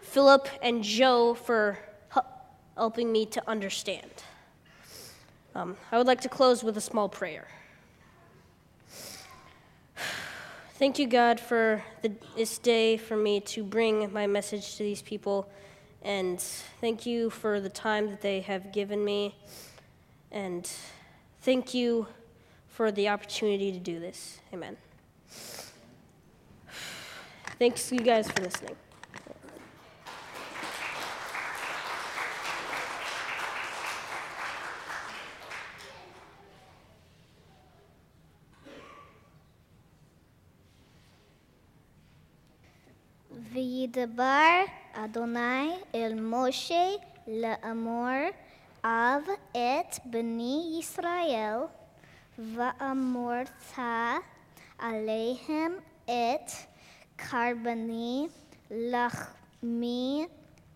Philip and Joe for helping me to understand. Um, I would like to close with a small prayer. Thank you, God, for the, this day for me to bring my message to these people. And thank you for the time that they have given me. And Thank you for the opportunity to do this. Amen. Thanks you guys for listening. וידבר אדוני אל משה לאמור av et bni Israel va'amorta alehem et karbani lachmi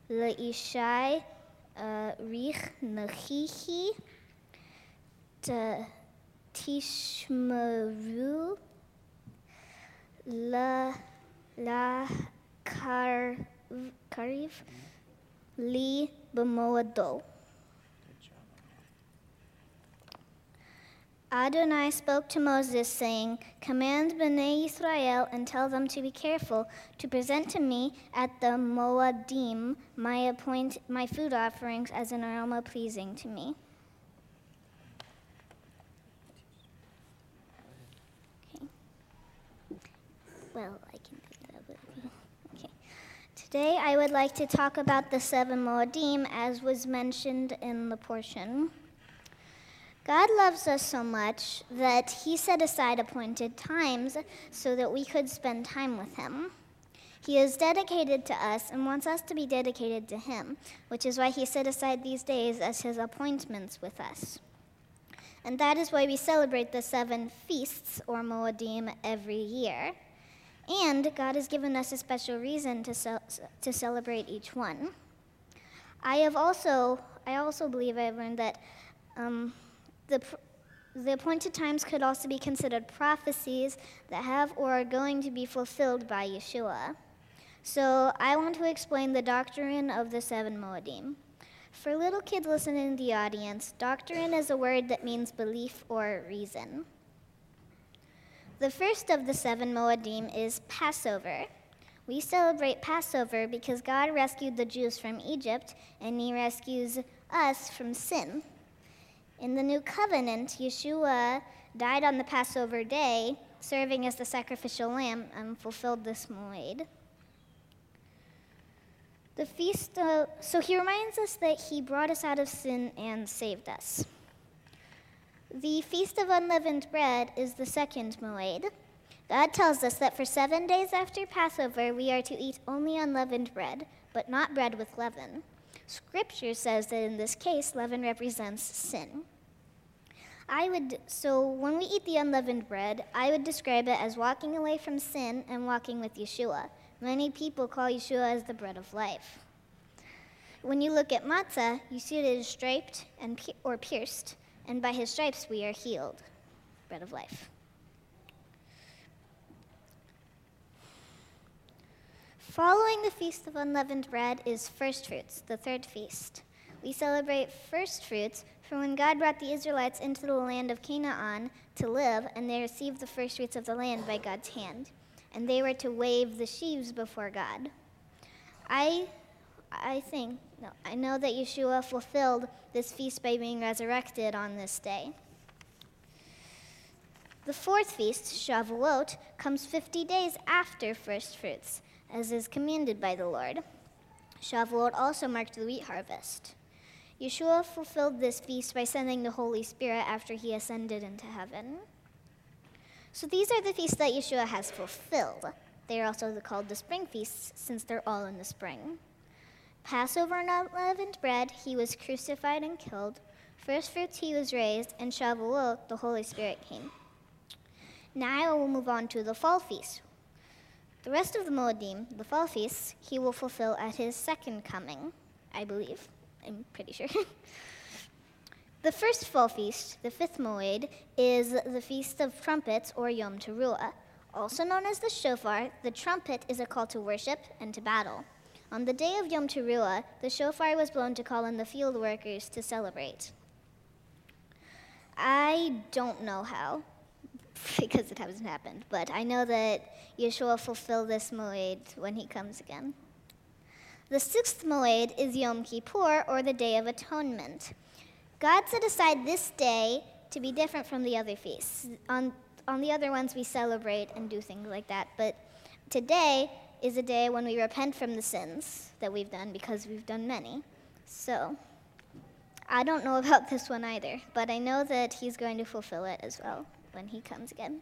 leishai rich nachichi tishmeru la la kariv li b'moado. Adonai spoke to Moses, saying, Command Bnei Israel and tell them to be careful to present to me at the Moadim my, appoint, my food offerings as an aroma pleasing to me. Okay. Well, I can do that with you. Okay. Today I would like to talk about the seven Moadim as was mentioned in the portion. God loves us so much that He set aside appointed times so that we could spend time with Him. He is dedicated to us and wants us to be dedicated to Him, which is why He set aside these days as His appointments with us. And that is why we celebrate the seven feasts, or Moedim, every year. And God has given us a special reason to, ce- to celebrate each one. I have also, I also believe I've learned that um, the, the appointed times could also be considered prophecies that have or are going to be fulfilled by Yeshua. So I want to explain the doctrine of the seven Moedim. For little kids listening in the audience, doctrine is a word that means belief or reason. The first of the seven Moedim is Passover. We celebrate Passover because God rescued the Jews from Egypt and He rescues us from sin. In the new covenant, Yeshua died on the Passover day, serving as the sacrificial lamb, and fulfilled this moed. The feast, of, so he reminds us that he brought us out of sin and saved us. The Feast of Unleavened Bread is the second moed. God tells us that for seven days after Passover, we are to eat only unleavened bread, but not bread with leaven. Scripture says that in this case, leaven represents sin. I would, so when we eat the unleavened bread, I would describe it as walking away from sin and walking with Yeshua. Many people call Yeshua as the bread of life. When you look at matzah, you see it is striped and or pierced, and by his stripes we are healed. Bread of life. Following the Feast of Unleavened Bread is First Fruits, the third feast. We celebrate first fruits for when God brought the Israelites into the land of Canaan to live, and they received the first fruits of the land by God's hand, and they were to wave the sheaves before God. I, I think, no, I know that Yeshua fulfilled this feast by being resurrected on this day. The fourth feast, Shavuot, comes 50 days after first fruits, as is commanded by the Lord. Shavuot also marked the wheat harvest. Yeshua fulfilled this feast by sending the Holy Spirit after he ascended into heaven. So these are the feasts that Yeshua has fulfilled. They are also called the spring feasts since they're all in the spring. Passover and unleavened bread, he was crucified and killed. First fruits, he was raised, and Shavuot, the Holy Spirit came. Now I will move on to the fall feast. The rest of the Moedim, the fall feasts, he will fulfill at his second coming, I believe. I'm pretty sure. the first fall feast, the fifth Moed, is the Feast of Trumpets or Yom Teruah. Also known as the shofar, the trumpet is a call to worship and to battle. On the day of Yom Teruah, the shofar was blown to call in the field workers to celebrate. I don't know how, because it hasn't happened, but I know that Yeshua fulfilled this moed when he comes again. The sixth moed is Yom Kippur, or the Day of Atonement. God set aside this day to be different from the other feasts. On, on the other ones, we celebrate and do things like that, but today is a day when we repent from the sins that we've done because we've done many. So, I don't know about this one either, but I know that he's going to fulfill it as well when he comes again.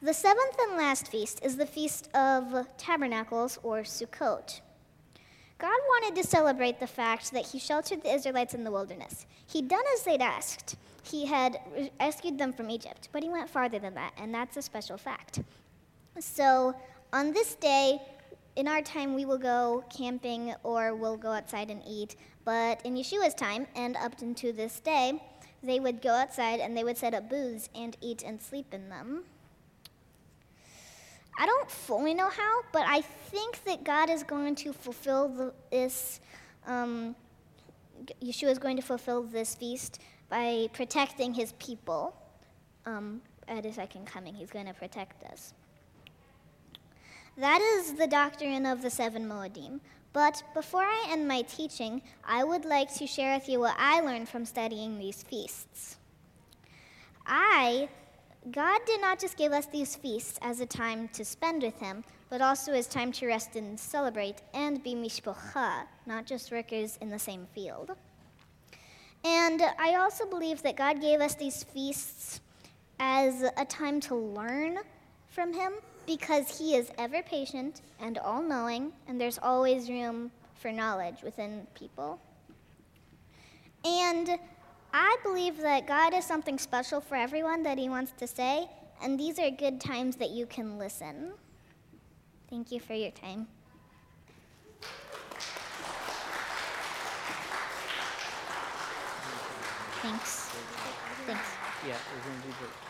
The seventh and last feast is the Feast of Tabernacles or Sukkot. God wanted to celebrate the fact that he sheltered the Israelites in the wilderness. He'd done as they'd asked. He had rescued them from Egypt, but he went farther than that, and that's a special fact. So, on this day, in our time, we will go camping or we'll go outside and eat. But in Yeshua's time, and up into this day, they would go outside and they would set up booths and eat and sleep in them. I don't fully know how, but I think that God is going to fulfill this. Um, Yeshua is going to fulfill this feast by protecting his people. Um, at his second coming, he's going to protect us. That is the doctrine of the seven Moedim. But before I end my teaching, I would like to share with you what I learned from studying these feasts. I, God did not just give us these feasts as a time to spend with Him, but also as time to rest and celebrate and be mishpocha, not just workers in the same field. And I also believe that God gave us these feasts as a time to learn from Him because he is ever patient and all knowing, and there's always room for knowledge within people. And I believe that God is something special for everyone that he wants to say, and these are good times that you can listen. Thank you for your time. Thanks. Thanks. Yeah, we're going to do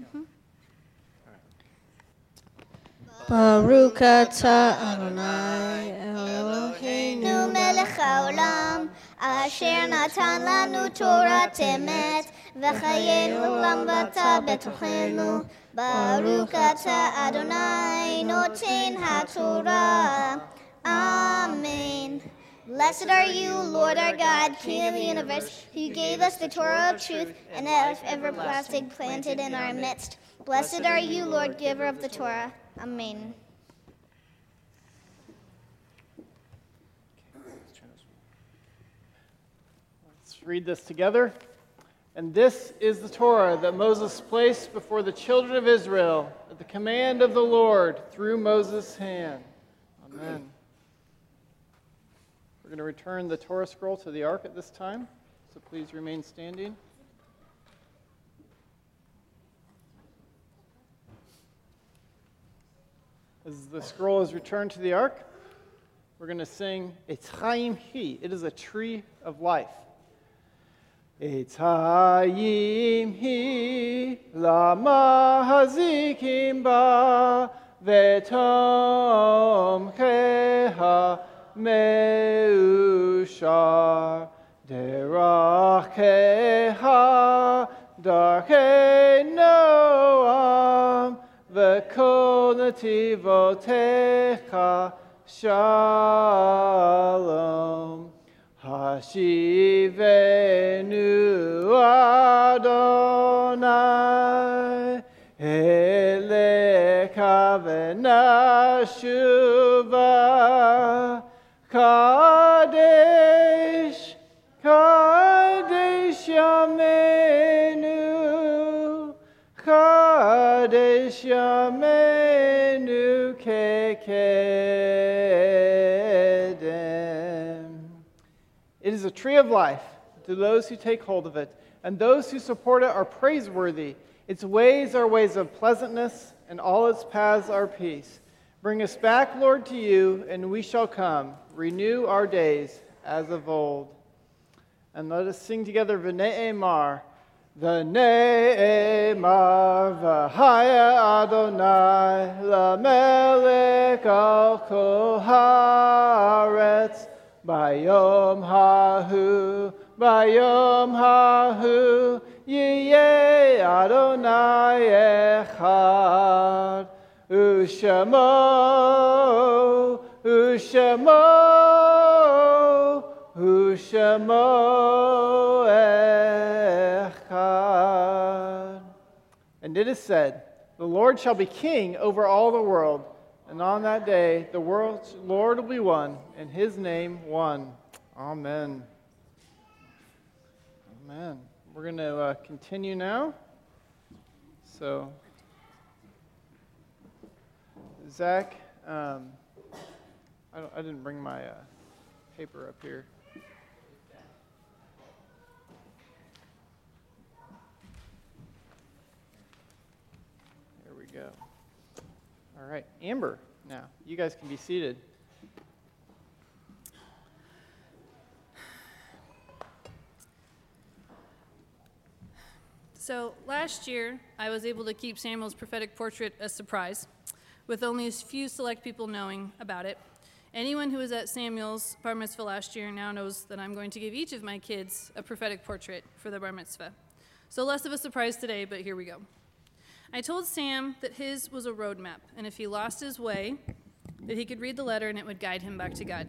the. Baruch atah Adonai Eloheinu melech haolam, asher natan lanu Torah emet, v'chayenu olam v'ata betochenu. Baruch atah Adonai noten haTorah. Amen. Blessed are you, Lord our God, King of the universe, who gave us the Torah of truth and the everlasting planted in our midst. Blessed are you, Lord, giver of the Torah. Amen. Let's read this together. And this is the Torah that Moses placed before the children of Israel at the command of the Lord through Moses' hand. Amen. We're going to return the Torah scroll to the ark at this time, so please remain standing. As the scroll is returned to the ark, we're going to sing Etz Chaim Hi. It is a tree of life. Etz Chaim Hi, lama hazikim ba, vetom keha meushar, derach keha, darkei noam, וכל נתיבותיך shalom. Hashivenu Adonai Eleka v'nashuva Kadesh Kadesh Yamenu Kadesh Yamenu Kekedem It is a tree of life to those who take hold of it, and those who support it are praiseworthy. Its ways are ways of pleasantness, and all its paths are peace. Bring us back, Lord, to you, and we shall come. Renew our days as of old. And let us sing together V'nei Mar. V'nei Mar v'haya Adonai lamelech al kol haaretz. Bayom hahu, bayom hahu, yeh Adonai echad. Ushamo, ushamo, ushamo echad. And it is said, The Lord shall be king over all the world. And on that day, the world's Lord will be one, and his name one. Amen. Amen. We're going to uh, continue now. So, Zach, um, I, I didn't bring my uh, paper up here. There we go. All right, Amber, now you guys can be seated. So last year, I was able to keep Samuel's prophetic portrait a surprise, with only a few select people knowing about it. Anyone who was at Samuel's bar mitzvah last year now knows that I'm going to give each of my kids a prophetic portrait for the bar mitzvah. So less of a surprise today, but here we go. I told Sam that his was a roadmap, and if he lost his way, that he could read the letter and it would guide him back to God.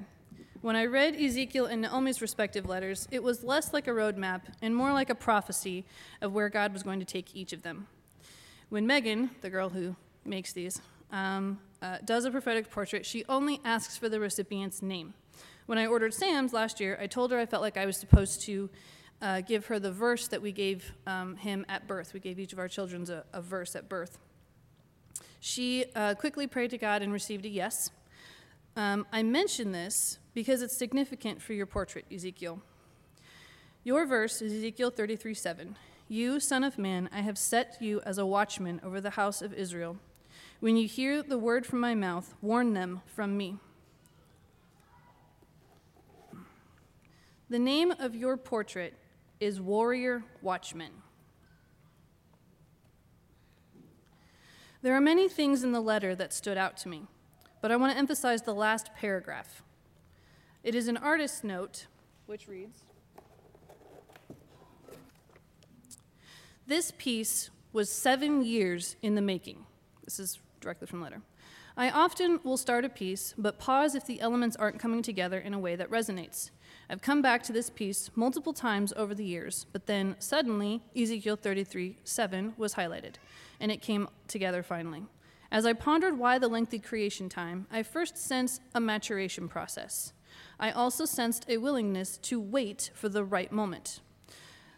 When I read Ezekiel and Naomi's respective letters, it was less like a roadmap and more like a prophecy of where God was going to take each of them. When Megan, the girl who makes these, um, uh, does a prophetic portrait, she only asks for the recipient's name. When I ordered Sam's last year, I told her I felt like I was supposed to uh, give her the verse that we gave um, him at birth. We gave each of our children a, a verse at birth. She uh, quickly prayed to God and received a yes. Um, I mention this because it's significant for your portrait, Ezekiel. Your verse is Ezekiel 33 7. You, son of man, I have set you as a watchman over the house of Israel. When you hear the word from my mouth, warn them from me. The name of your portrait is Warrior Watchman. There are many things in the letter that stood out to me, but I want to emphasize the last paragraph. It is an artist's note, which reads This piece was seven years in the making. This is directly from the letter. I often will start a piece, but pause if the elements aren't coming together in a way that resonates. I've come back to this piece multiple times over the years, but then suddenly Ezekiel 33 7 was highlighted, and it came together finally. As I pondered why the lengthy creation time, I first sensed a maturation process. I also sensed a willingness to wait for the right moment.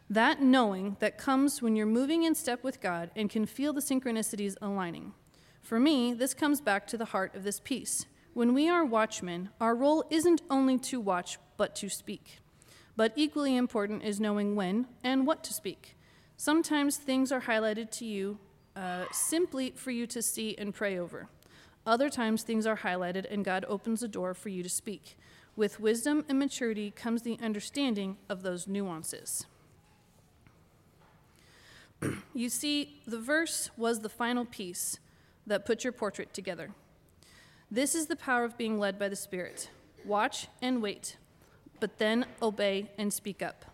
That knowing that comes when you're moving in step with God and can feel the synchronicities aligning. For me, this comes back to the heart of this piece. When we are watchmen, our role isn't only to watch, but to speak. But equally important is knowing when and what to speak. Sometimes things are highlighted to you uh, simply for you to see and pray over. Other times things are highlighted and God opens a door for you to speak. With wisdom and maturity comes the understanding of those nuances. you see, the verse was the final piece that put your portrait together. This is the power of being led by the Spirit. Watch and wait, but then obey and speak up.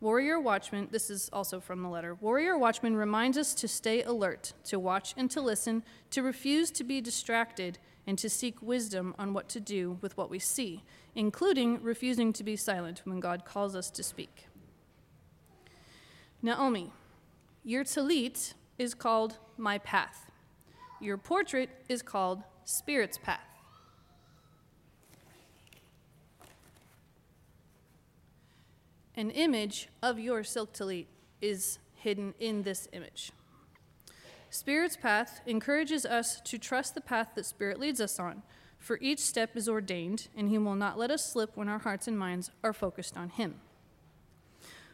Warrior Watchman, this is also from the letter. Warrior Watchman reminds us to stay alert, to watch and to listen, to refuse to be distracted, and to seek wisdom on what to do with what we see, including refusing to be silent when God calls us to speak. Naomi, your tallit is called My Path. Your portrait is called Spirit's Path. An image of your silk tallit is hidden in this image. Spirit's path encourages us to trust the path that Spirit leads us on, for each step is ordained, and He will not let us slip when our hearts and minds are focused on Him.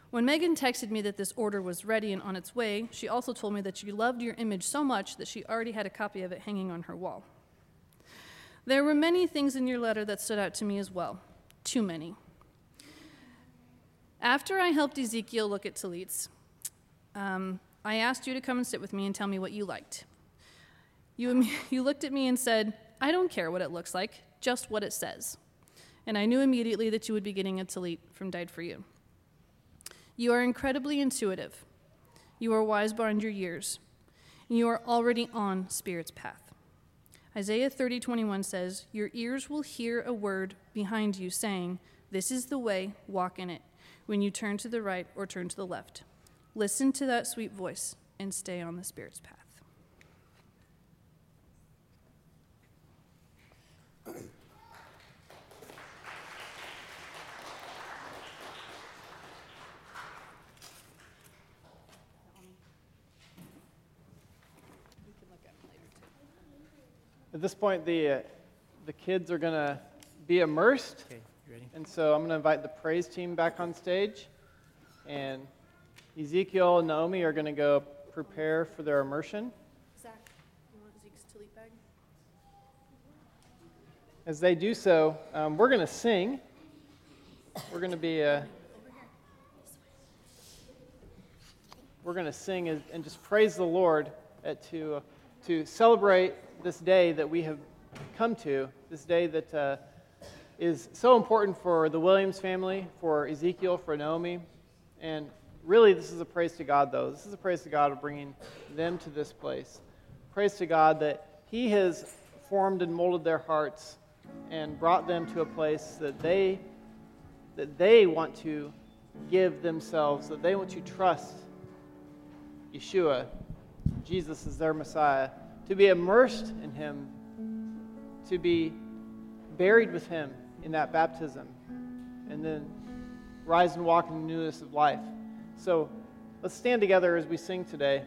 When Megan texted me that this order was ready and on its way, she also told me that she loved your image so much that she already had a copy of it hanging on her wall. There were many things in your letter that stood out to me as well, too many. After I helped Ezekiel look at tallits, um, I asked you to come and sit with me and tell me what you liked. You, you looked at me and said, I don't care what it looks like, just what it says. And I knew immediately that you would be getting a tallit from Died for You. You are incredibly intuitive. You are wise beyond your years. You are already on Spirit's path. Isaiah 30, 21 says, Your ears will hear a word behind you saying, This is the way, walk in it, when you turn to the right or turn to the left. Listen to that sweet voice and stay on the Spirit's path. At this point, the, uh, the kids are going to be immersed. Okay, you ready? And so I'm going to invite the praise team back on stage. And Ezekiel and Naomi are going to go prepare for their immersion. Zach, you want Zeke's tallit bag? As they do so, um, we're going to sing. We're going to be. Uh, we're going to sing and, and just praise the Lord to, to celebrate this day that we have come to, this day that uh, is so important for the Williams family, for Ezekiel, for Naomi. And really, this is a praise to God, though. This is a praise to God of bringing them to this place. Praise to God that He has formed and molded their hearts and brought them to a place that they that they want to give themselves, that they want to trust Yeshua, Jesus is their Messiah, to be immersed in Him, to be buried with Him in that baptism, and then rise and walk in the newness of life. So let's stand together as we sing today.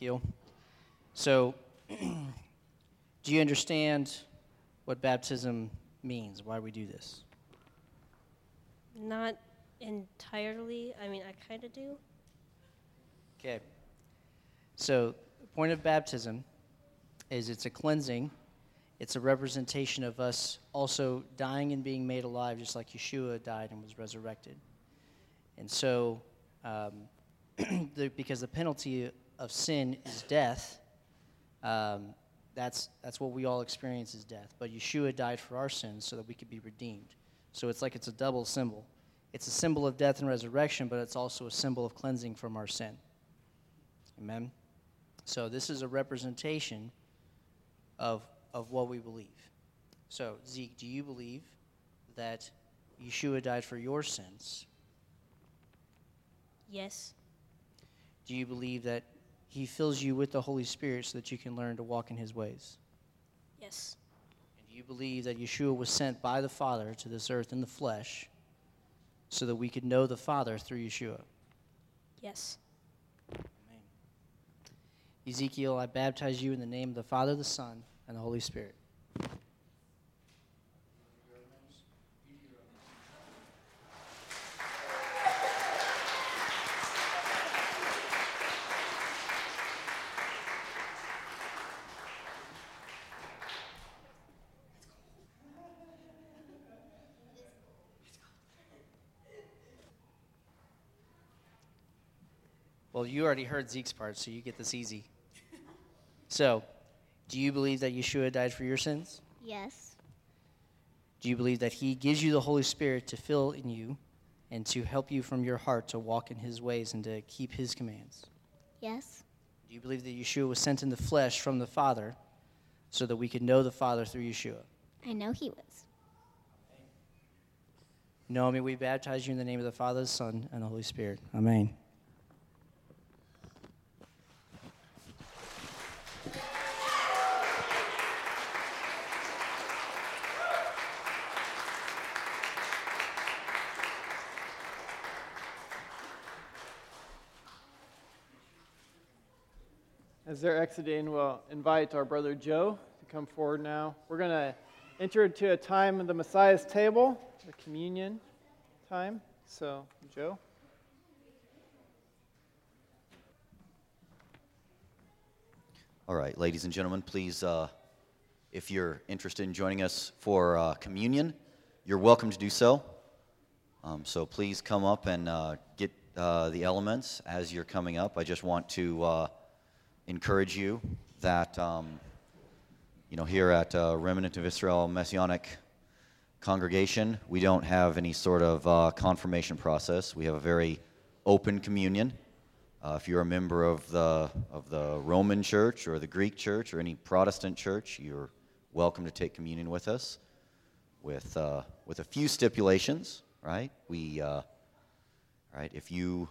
Ezekiel. So, do you understand what baptism means? Why we do this? Not entirely. I mean, I kind of do. Okay. So, the point of baptism is it's a cleansing. It's a representation of us also dying and being made alive, just like Yeshua died and was resurrected. And so, um, the, because the penalty of sin is death, um, that's, that's what we all experience is death. But Yeshua died for our sins so that we could be redeemed. So it's like it's a double symbol. It's a symbol of death and resurrection, but it's also a symbol of cleansing from our sin. Amen? So this is a representation of, of what we believe. So, Zeke, do you believe that Yeshua died for your sins? Yes. Do you believe that he fills you with the Holy Spirit so that you can learn to walk in his ways? Yes. And do you believe that Yeshua was sent by the Father to this earth in the flesh so that we could know the Father through Yeshua? Yes. Amen. Ezekiel, I baptize you in the name of the Father, the Son, and the Holy Spirit. Well, you already heard Zeke's part, so you get this easy. So, do you believe that Yeshua died for your sins? Yes. Do you believe that He gives you the Holy Spirit to fill in you and to help you from your heart to walk in His ways and to keep His commands? Yes. Do you believe that Yeshua was sent in the flesh from the Father so that we could know the Father through Yeshua? I know he was. Naomi, we baptize you in the name of the Father, the Son, and the Holy Spirit. Amen. As they're exiting, we'll invite our brother Joe to come forward now. We're going to enter into a time of the Messiah's table, the communion time. So, Joe. All right, ladies and gentlemen, please, uh, if you're interested in joining us for uh, communion, you're welcome to do so. Um, so please come up and uh, get uh, the elements as you're coming up. I just want to uh, encourage you that, um, you know, here at uh, Remnant of Israel Messianic Congregation, we don't have any sort of uh, confirmation process. We have a very open communion. Uh, if you're a member of the, of the Roman church or the Greek church or any Protestant church, you're welcome to take communion with us with, uh, with a few stipulations, right? We, uh, right, if you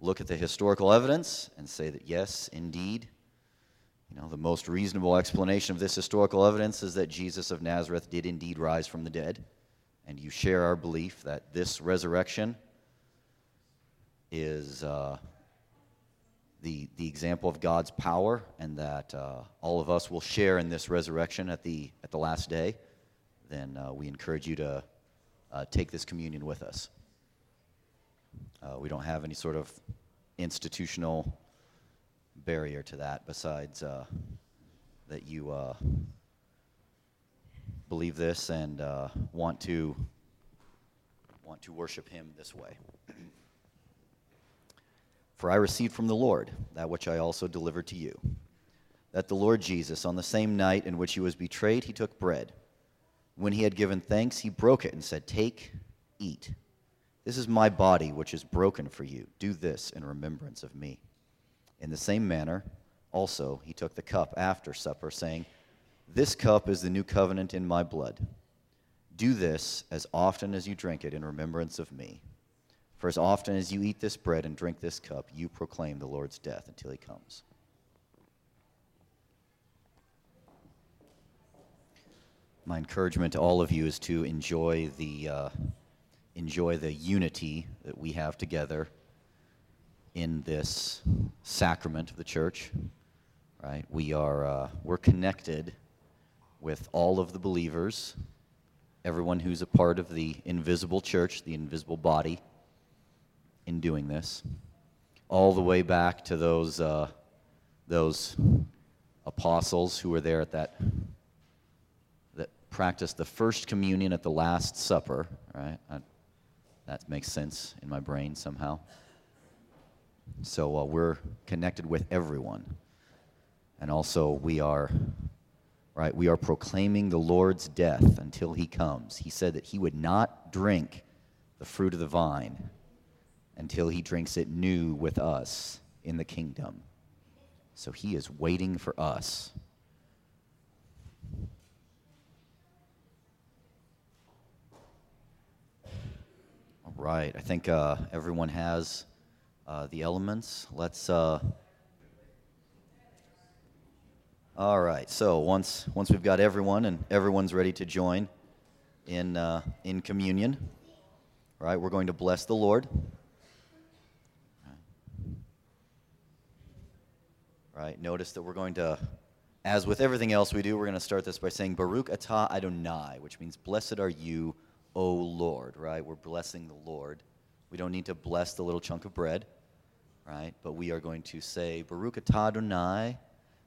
look at the historical evidence and say that yes, indeed, you know, the most reasonable explanation of this historical evidence is that Jesus of Nazareth did indeed rise from the dead, and you share our belief that this resurrection is uh, the, the example of God's power, and that uh, all of us will share in this resurrection at the, at the last day, then uh, we encourage you to uh, take this communion with us. Uh, we don't have any sort of institutional barrier to that besides uh, that you uh, believe this and uh, want to want to worship him this way. For I received from the Lord that which I also delivered to you. That the Lord Jesus, on the same night in which he was betrayed, he took bread. When he had given thanks, he broke it and said, Take, eat. This is my body, which is broken for you. Do this in remembrance of me. In the same manner, also, he took the cup after supper, saying, This cup is the new covenant in my blood. Do this as often as you drink it in remembrance of me. For as often as you eat this bread and drink this cup, you proclaim the Lord's death until he comes. My encouragement to all of you is to enjoy the, uh, enjoy the unity that we have together in this sacrament of the church, right? We are uh, we're connected with all of the believers, everyone who's a part of the invisible church, the invisible body, in doing this, all the way back to those uh, those apostles who were there at that that practiced the first communion at the Last Supper, right? That makes sense in my brain somehow. So uh, we're connected with everyone. And also, we are, right, we are proclaiming the Lord's death until he comes. He said that he would not drink the fruit of the vine until he drinks it new with us in the kingdom. So he is waiting for us. Right, I think uh, everyone has uh, the elements. Let's. Uh... All right. So once once we've got everyone and everyone's ready to join in uh, in communion, right? We're going to bless the Lord. Right. Notice that we're going to, as with everything else we do, we're going to start this by saying Baruch atah Adonai, which means blessed are you, O Lord. Right. We're blessing the Lord. We don't need to bless the little chunk of bread right? But we are going to say, Baruch atah Adonai,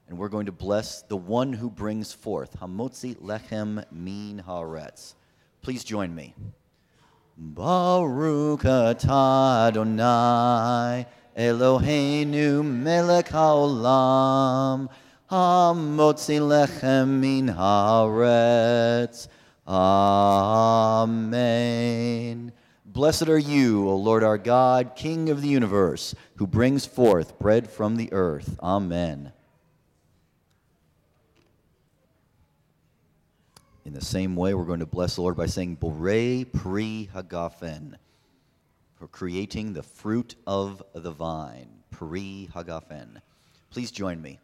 and we're going to bless the one who brings forth, Hamotzi lechem min haaretz. Please join me. Baruch atah Adonai, Eloheinu melech haolam, Hamotzi lechem min haaretz. Amen. Blessed are you, O Lord our God, King of the universe, who brings forth bread from the earth. Amen. In the same way, we're going to bless the Lord by saying, Borei Pri Hagafen, for creating the fruit of the vine. Pri Hagafen. Please join me.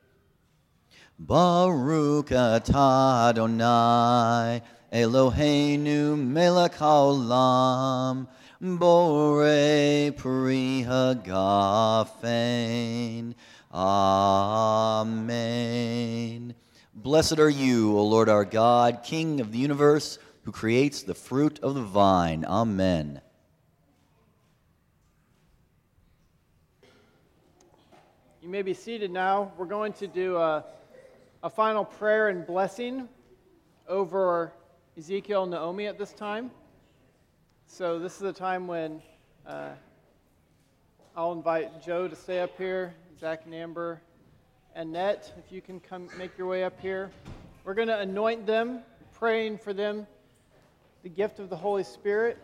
Baruch atah Adonai, Eloheinu melech haolam, Borei Pri Hagafen. Amen. Blessed are you, O Lord our God, King of the universe, who creates the fruit of the vine. Amen. You may be seated now. We're going to do a, a final prayer and blessing over Ezekiel Naomi at this time. So, this is a time when uh, I'll invite Joe to stay up here, Zach and Amber, Annette, if you can come make your way up here. We're going to anoint them, praying for them, the gift of the Holy Spirit.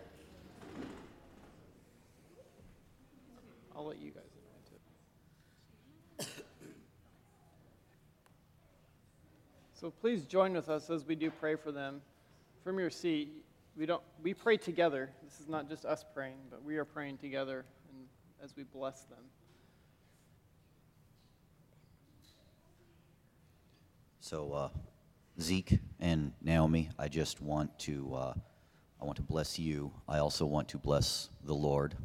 I'll let you guys. So please join with us as we do pray for them. From your seat, we don't we pray together. This is not just us praying, but we are praying together and as we bless them. So, uh, Zeke and Naomi, I just want to uh, I want to bless you. I also want to bless the Lord.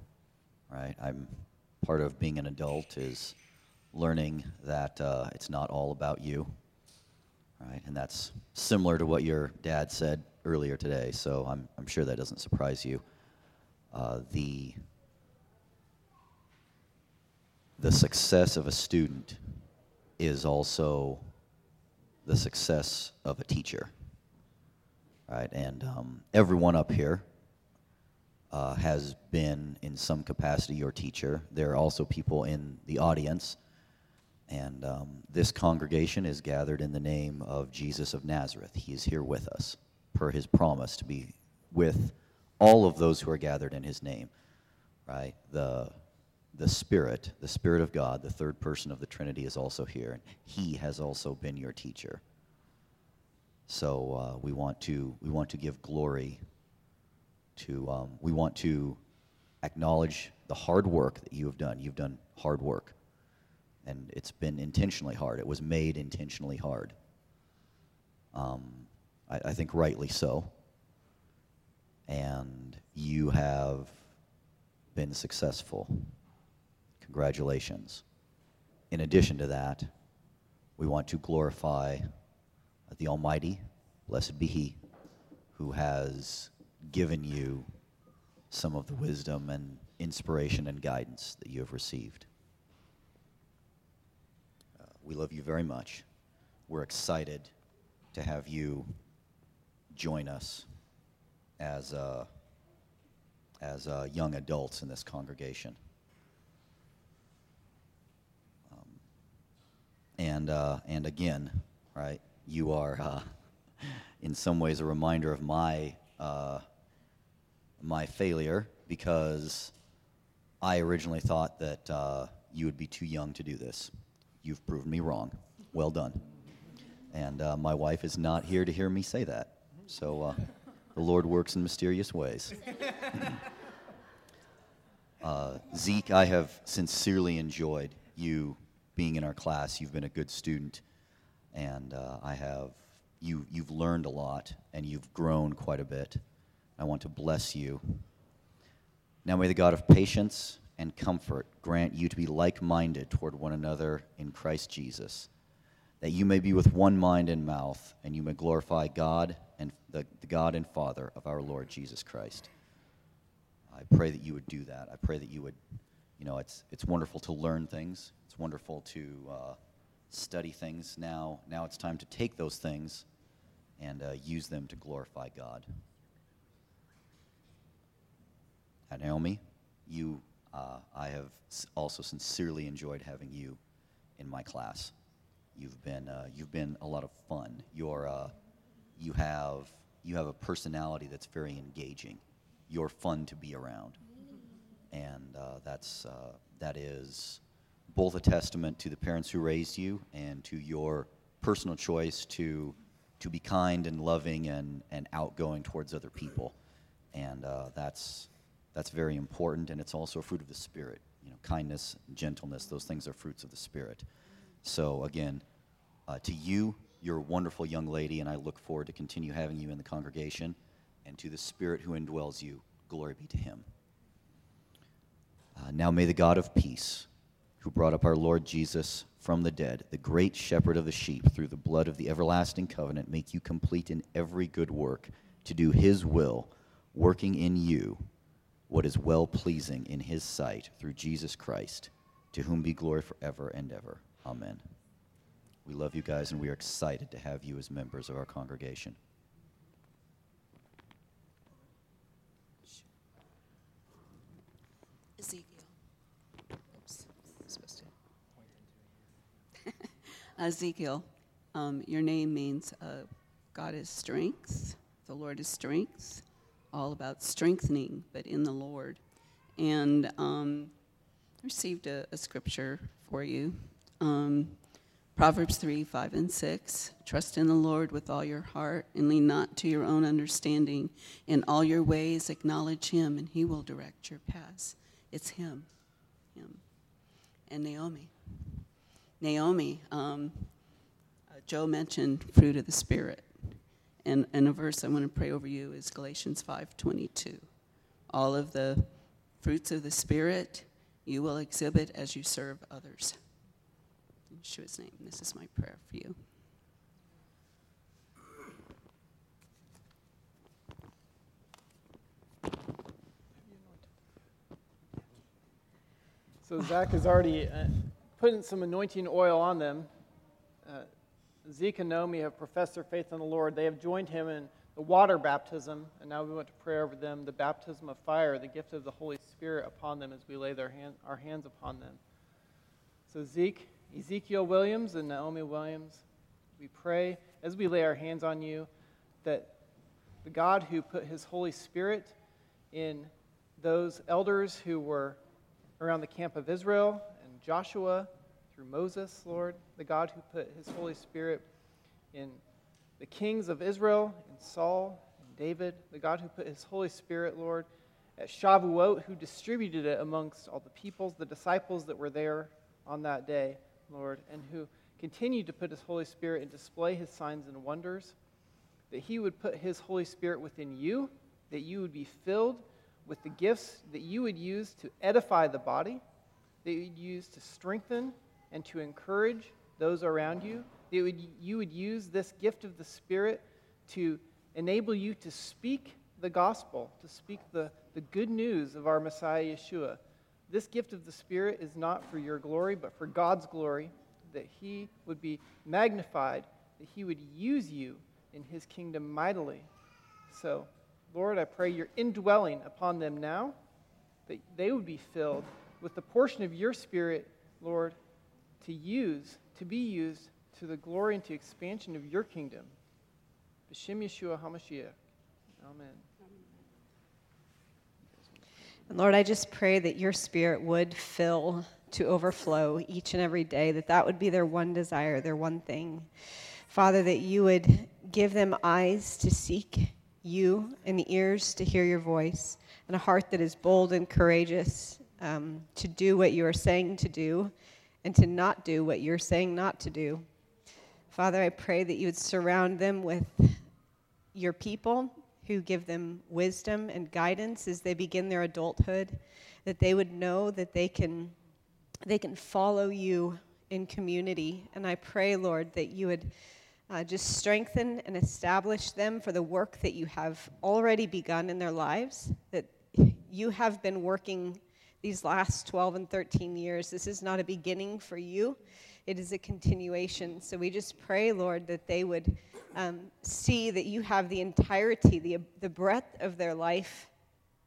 Right? I'm part of being an adult is learning that uh, it's not all about you. Right? And that's similar to what your dad said earlier today. So I'm I'm sure that doesn't surprise you. Uh, the the success of a student is also the success of a teacher. Right? And um, everyone up here uh, has been, in some capacity, your teacher. There are also people in the audience. And um, this congregation is gathered in the name of Jesus of Nazareth. He is here with us, per his promise to be with all of those who are gathered in his name. Right? The the Spirit, the Spirit of God, the third person of the Trinity, is also here. And He has also been your teacher. So uh, we want to we want to give glory to um, we want to acknowledge the hard work that you have done. You've done hard work, and it's been intentionally hard. It was made intentionally hard. Um, I, I think rightly so. And you have been successful Congratulations. In addition to that, we want to glorify the Almighty, blessed be He, who has given you some of the wisdom and inspiration and guidance that you have received. Uh, we love you very much. We're excited to have you join us as, uh, as uh, young adults in this congregation. Um, and, uh, and again, right, you are uh, in some ways a reminder of my, uh, my failure because I originally thought that uh, you would be too young to do this. You've proven me wrong. Well done. And my wife is not here to hear me say that. So uh, the Lord works in mysterious ways. Uh, Zeke, I have sincerely enjoyed you being in our class. You've been a good student, and uh, I have you. You've learned a lot, and you've grown quite a bit. I want to bless you. Now may the God of patience and comfort grant you to be like-minded toward one another in Christ Jesus, that you may be with one mind and mouth, and you may glorify God and the, the God and Father of our Lord Jesus Christ. I pray that you would do that. I pray that you would, you know, it's, it's wonderful to learn things. It's wonderful to uh, study things. Now, now it's time to take those things and uh, use them to glorify God. At Naomi, you, uh, I have also sincerely enjoyed having you in my class. You've been, uh, you've been a lot of fun. You're, uh, you have, you have a personality that's very engaging you're fun to be around. And uh, that's, uh, that is both a testament to the parents who raised you and to your personal choice to, to be kind and loving and, and outgoing towards other people. And uh, that's, that's very important, and it's also a fruit of the Spirit. You know, kindness, gentleness, those things are fruits of the Spirit. So again, uh, to you, you're a wonderful young lady, and I look forward to continue having you in the congregation and to the Spirit who indwells you. Glory be to him. Uh, now may the God of peace, who brought up our Lord Jesus from the dead, the great shepherd of the sheep, through the blood of the everlasting covenant, make you complete in every good work to do his will, working in you what is well pleasing in his sight through Jesus Christ, to whom be glory forever and ever. Amen. We love you guys, and we are excited to have you as members of our congregation. Ezekiel, um, your name means uh, God is strength, the Lord is strength, all about strengthening, but in the Lord. And um, received a, a, scripture for you um, Proverbs 3 5 and 6. Trust in the Lord with all your heart and lean not to your own understanding. In all your ways, acknowledge Him, and He will direct your paths. It's Him. Him. And Naomi. Naomi, um, uh, Joe mentioned fruit of the Spirit. And, and a verse I want to pray over you is Galatians 5.22. All of the fruits of the Spirit you will exhibit as you serve others. Yeshua's name, this is my prayer for you. So Zach has already uh, putting some anointing oil on them. Uh, Zeke and Naomi have professed their faith in the Lord. They have joined him in the water baptism, and now we want to pray over them the baptism of fire, the gift of the Holy Spirit upon them as we lay their hand, our hands upon them. So, Zeke, Ezekiel Williams and Naomi Williams, we pray as we lay our hands on you that the God who put his Holy Spirit in those elders who were around the camp of Israel and Joshua, through Moses, Lord, the God who put his Holy Spirit in the kings of Israel, in Saul and David, the God who put his Holy Spirit, Lord, at Shavuot, who distributed it amongst all the peoples, the disciples that were there on that day, Lord, and who continued to put his Holy Spirit and display his signs and wonders, that he would put his Holy Spirit within you, that you would be filled with the gifts that you would use to edify the body that you would use to strengthen and to encourage those around you. That would, you would use this gift of the Spirit to enable you to speak the gospel, to speak the, the good news of our Messiah Yeshua. This gift of the Spirit is not for your glory, but for God's glory, that He would be magnified, that He would use you in His kingdom mightily. So, Lord, I pray your indwelling upon them now, that they would be filled with the portion of your Spirit, Lord, to use, to be used to the glory and to expansion of your kingdom. B'Shem Yeshua HaMashiach. Amen. And Lord, I just pray that your spirit would fill to overflow each and every day, that that would be their one desire, their one thing. Father, that you would give them eyes to seek you and ears to hear your voice, and a heart that is bold and courageous um, to do what you are saying to do and to not do what you're saying not to do. Father, I pray that you would surround them with your people who give them wisdom and guidance as they begin their adulthood, that they would know that they can, they can follow you in community. And I pray, Lord, that you would uh, just strengthen and establish them for the work that you have already begun in their lives, that you have been working these last 12 and 13 years. This is not a beginning for you, it is a continuation. So we just pray, Lord, that they would um, see that you have the entirety, the, the breadth of their life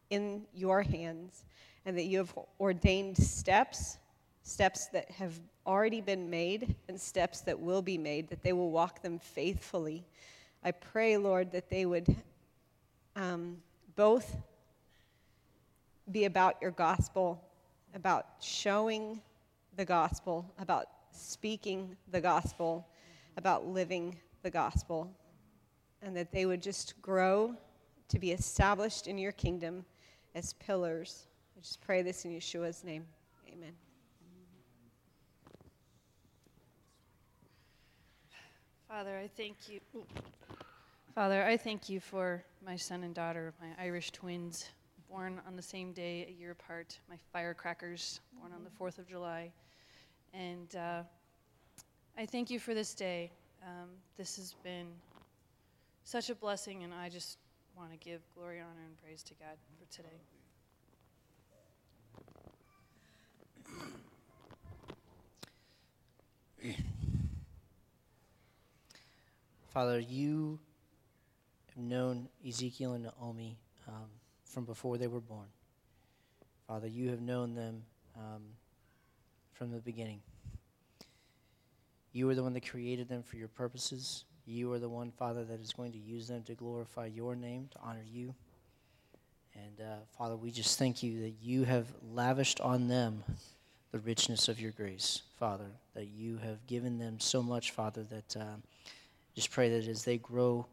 in your hands, and that you have ordained steps, steps that have already been made, and steps that will be made, that they will walk them faithfully. I pray, Lord, that they would um, both be about your gospel, about showing the gospel, about speaking the gospel, about living the gospel, and that they would just grow to be established in your kingdom as pillars. I just pray this in Yeshua's name. Amen. Father, I thank you. Father, I thank you for my son and daughter, my Irish twins, born on the same day, a year apart, my firecrackers, born on the mm-hmm. 4th of July. And uh, I thank you for this day. Um, this has been such a blessing, and I just want to give glory, honor, and praise to God for today. Father, you have known Ezekiel and Naomi um, from before they were born. Father, you have known them um, from the beginning. You are the one that created them for your purposes. You are the one, Father, that is going to use them to glorify your name, to honor you. And uh, Father, we just thank you that you have lavished on them the richness of your grace, Father, that you have given them so much, Father, that uh, just pray that as they grow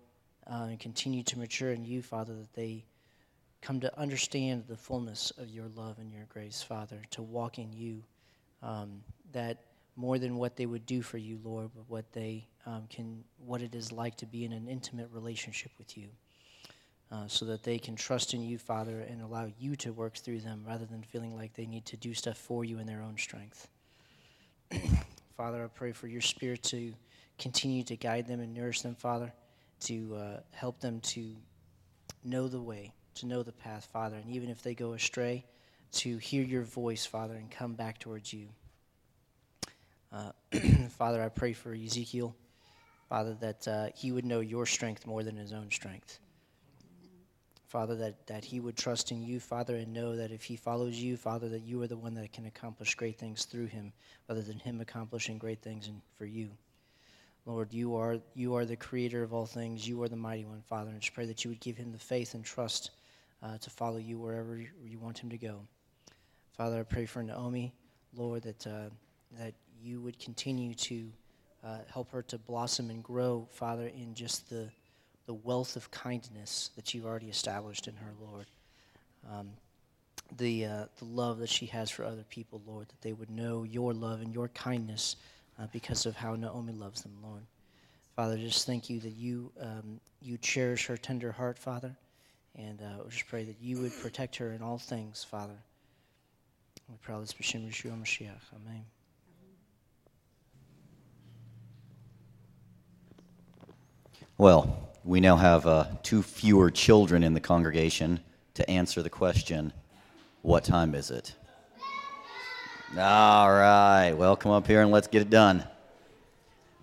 uh, and continue to mature in you, Father, that they come to understand the fullness of your love and your grace, Father, to walk in you, um, that more than what they would do for you, Lord, but what they um, can, what it is like to be in an intimate relationship with you, uh, so that they can trust in you, Father, and allow you to work through them rather than feeling like they need to do stuff for you in their own strength. Father, I pray for your Spirit to continue to guide them and nourish them, Father, to uh, help them to know the way, to know the path, Father, and even if they go astray, to hear your voice, Father, and come back towards you. Uh, Father, I pray for Ezekiel, Father, that uh, he would know your strength more than his own strength. Father, that, that he would trust in you, Father, and know that if he follows you, Father, that you are the one that can accomplish great things through him, rather than him accomplishing great things in, for you. Lord, you are, you are the creator of all things. You are the mighty one, Father. And just pray that you would give him the faith and trust uh, to follow you wherever you want him to go. Father, I pray for Naomi, Lord, that, uh, that you would continue to uh, help her to blossom and grow, Father, in just the, the wealth of kindness that you've already established in her, Lord. Um, the, uh, the love that she has for other people, Lord, that they would know your love and your kindness uh, because of how Naomi loves them, Lord. Father, just thank you that you, um, you cherish her tender heart, Father, and uh, just pray that you would protect her in all things, Father. We pray this b'shem Yeshua Mashiach. Amen. Well, we now have uh, two fewer children in the congregation to answer the question, What time is it? All right. Well, come up here and let's get it done.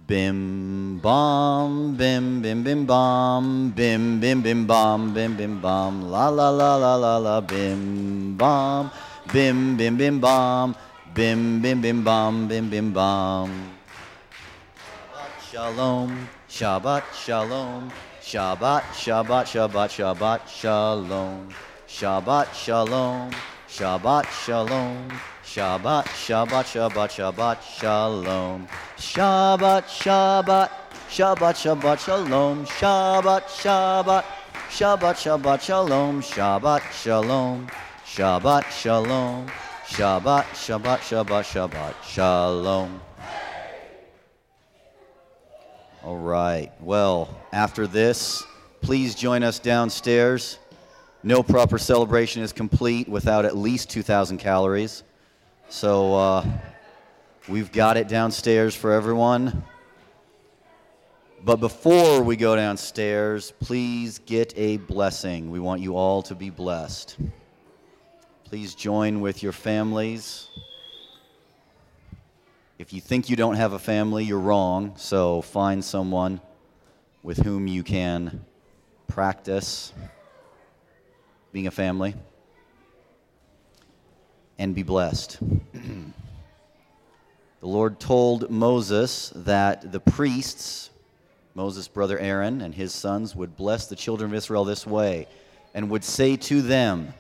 Bim bom, bim bim bim bom, bim bim bim bom, bim bim bom, la la la la la la, bim bom, bim bim bim bom, bim bim bim bom, bim bim bom. Shalom, Shabbat Shalom, Shabbat Shabbat Shabbat Shabbat Shalom, Shabbat Shalom, Shabbat Shalom. Shabbat, Shabbat, Shabbat, Shabbat, Shalom. Shabbat, Shabbat, Shabbat, Shabbat, Shalom. Shabbat, Shabbat, Shabbat, Shabbat, Shalom. Shabbat, Shalom. Shabbat, Shalom. Shabbat, Shalom. Shabbat, Shabbat, Shabbat, Shabbat, Shalom. All right. Well, after this, please join us downstairs. No proper celebration is complete without at least 2,000 calories. So uh, we've got it downstairs for everyone. But before we go downstairs, please get a blessing. We want you all to be blessed. Please join with your families. If you think you don't have a family, you're wrong. So find someone with whom you can practice being a family and be blessed. the Lord told Moses that the priests, Moses' brother Aaron and his sons, would bless the children of Israel this way and would say to them,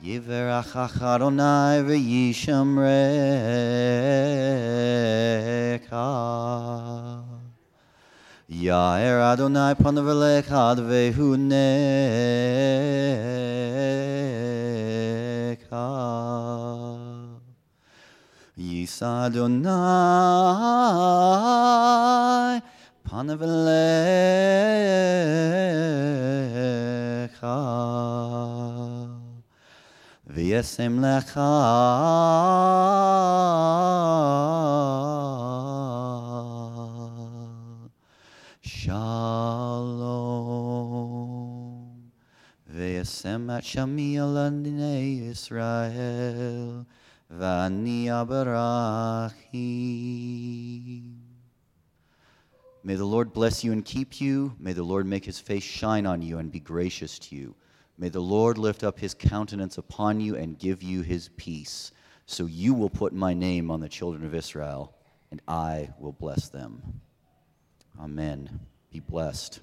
Yiverach Adonai v'yishamrecha. Ah. Yair Adonai panav elecha v'hunecha. Ah. Yis Adonai panav elecha. V'yesem lecha. Shalom. V'yesem at shami alandinei Yisrael. V'ani abarachim. May the Lord bless you and keep you. May the Lord make his face shine on you and be gracious to you. May the Lord lift up his countenance upon you and give you his peace. So you will put my name on the children of Israel, and I will bless them. Amen. Be blessed.